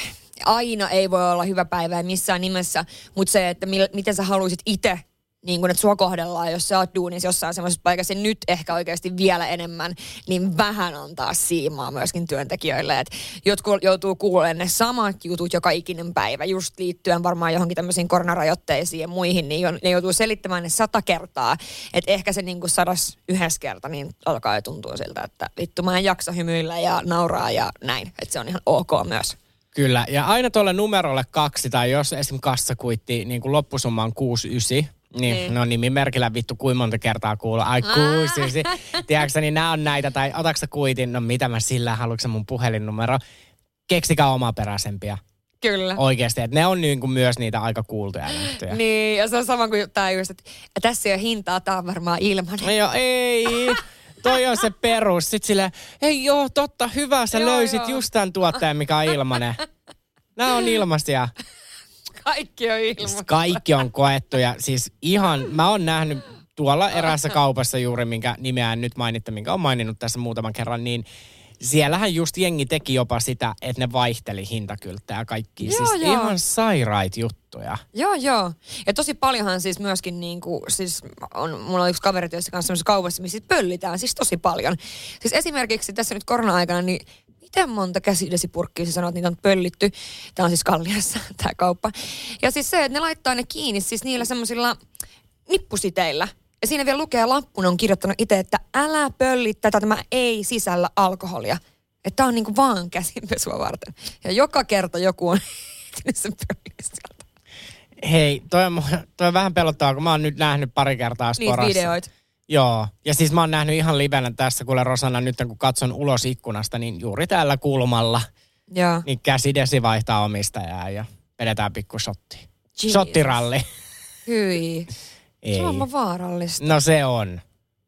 aina ei voi olla hyvä päivä missään nimessä, mutta se, että mil, miten sä haluaisit itse niin kuin, että sua kohdellaan, jos sä oot duunissa jossain semmoisessa paikassa, nyt ehkä oikeasti vielä enemmän, niin vähän antaa siimaa myöskin työntekijöille. Et jotkut joutuu kuulemaan ne samat jutut joka ikinen päivä, just liittyen varmaan johonkin tämmöisiin koronarajoitteisiin ja muihin, niin ne joutuu selittämään ne sata kertaa. Että ehkä se niin kuin sadas yhdessä kerta, niin alkaa jo tuntua siltä, että vittu mä en jaksa hymyillä ja nauraa ja näin. Että se on ihan ok myös. Kyllä, ja aina tuolle numerolle kaksi, tai jos esim. kassakuitti, niin kuin loppusumma on 69, niin, niin. no nimimerkillä vittu kuinka monta kertaa kuulla. Ai kuusi, Tiedätkö, niin nämä on näitä. Tai otaksa kuitin, no mitä mä sillä, haluatko mun puhelinnumero? Keksikää omaperäisempiä. Kyllä. Oikeasti, että ne on niin kuin myös niitä aika kuultuja juttuja. niin, ja se on sama kuin tämä just, että tässä ei ole hintaa, tämä on varmaan ilman. No joo, ei. Toi on se perus. Sitten sille, ei joo, totta, hyvä, sä joo, löysit joo. just tämän tuotteen, mikä on ilmanen. Nämä on ilmaisia. Kaikki on. Siis kaikki on koettu ja siis ihan, mä oon nähnyt tuolla eräässä kaupassa juuri, minkä nimeä nyt mainitte, minkä on maininnut tässä muutaman kerran, niin siellähän just jengi teki jopa sitä, että ne vaihteli hintakylttää ja kaikki. Joo, siis joo. ihan sairait juttuja. Joo, joo. Ja tosi paljonhan siis myöskin niin kuin, siis on, mulla on yksi kaveri työssä kanssa kaupassa, missä pöllitään siis tosi paljon. Siis esimerkiksi tässä nyt korona-aikana, niin miten monta käsidesipurkkia sä sanot, että niitä on pöllitty. Tämä on siis Kalliassa [LAUGHS] tämä kauppa. Ja siis se, että ne laittaa ne kiinni siis niillä semmoisilla nippusiteillä. Ja siinä vielä lukee lappuna on kirjoittanut itse, että älä pölli tätä, tämä ei sisällä alkoholia. Että tämä on niinku vaan käsinpesua varten. Ja joka kerta joku on [LAUGHS] sen sieltä. Hei, toi on, toi on vähän pelottavaa, kun mä oon nyt nähnyt pari kertaa sporassa. Niitä videoita. Joo, ja siis mä oon nähnyt ihan livenä tässä, kuule Rosanna, nyt kun katson ulos ikkunasta, niin juuri täällä kulmalla, Joo. niin käsidesi vaihtaa omistajaa ja vedetään pikku shotti. Shottiralli. Hyi. Ei. Se on vaarallista. No se on.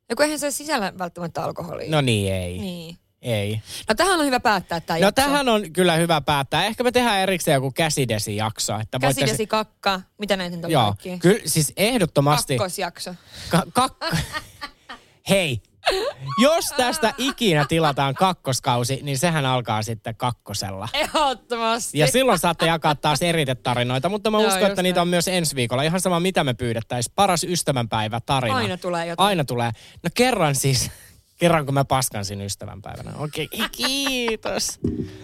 Ja kun eihän se sisällä välttämättä alkoholia. No niin, ei. Niin. Ei. No tähän on hyvä päättää tämä No jakso. tähän on kyllä hyvä päättää. Ehkä me tehdään erikseen joku käsidesi-jakso. Että käsidesi voittaisi... kakka. Mitä näitä on Joo, kyllä siis ehdottomasti. Kakkosjakso. Ka- kakka. [LAUGHS] Hei, jos tästä ikinä tilataan kakkoskausi, niin sehän alkaa sitten kakkosella. Ehdottomasti. Ja silloin saatte jakaa taas eritetarinoita, mutta mä Joo, uskon, että niitä on myös ensi viikolla. Ihan sama, mitä me pyydettäisiin. Paras ystävänpäivä tarina. Aina tulee jotain. Aina tulee. No kerran siis Kerran kun mä paskan sinun ystävänpäivänä. Okei, okay, kiitos.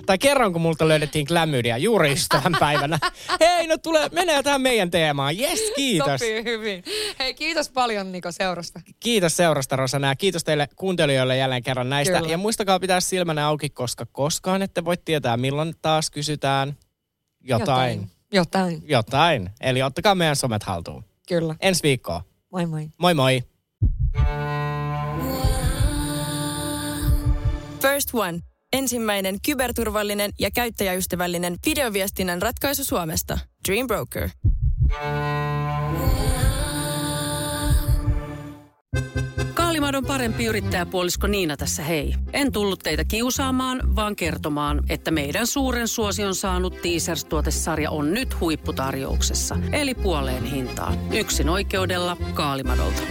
Tai kerran kun multa löydettiin klämydiä juuri ystävänpäivänä. [LAUGHS] Hei, no tulee, menee tähän meidän teemaan. Yes, kiitos. Sopii hyvin. Hei, kiitos paljon Niko seurasta. Kiitos seurasta Rosana ja kiitos teille kuuntelijoille jälleen kerran näistä. Kyllä. Ja muistakaa pitää silmänä auki, koska koskaan ette voi tietää, milloin taas kysytään jotain. Jotain. Jotain. Jotain. Eli ottakaa meidän somet haltuun. Kyllä. Ensi viikkoa. Moi moi. Moi moi. First One. Ensimmäinen kyberturvallinen ja käyttäjäystävällinen videoviestinnän ratkaisu Suomesta. Dream Broker. Kaalimadon parempi yrittäjäpuolisko Niina tässä hei. En tullut teitä kiusaamaan, vaan kertomaan, että meidän suuren suosion saanut Teasers-tuotesarja on nyt huipputarjouksessa. Eli puoleen hintaan. Yksin oikeudella Kaalimadolta.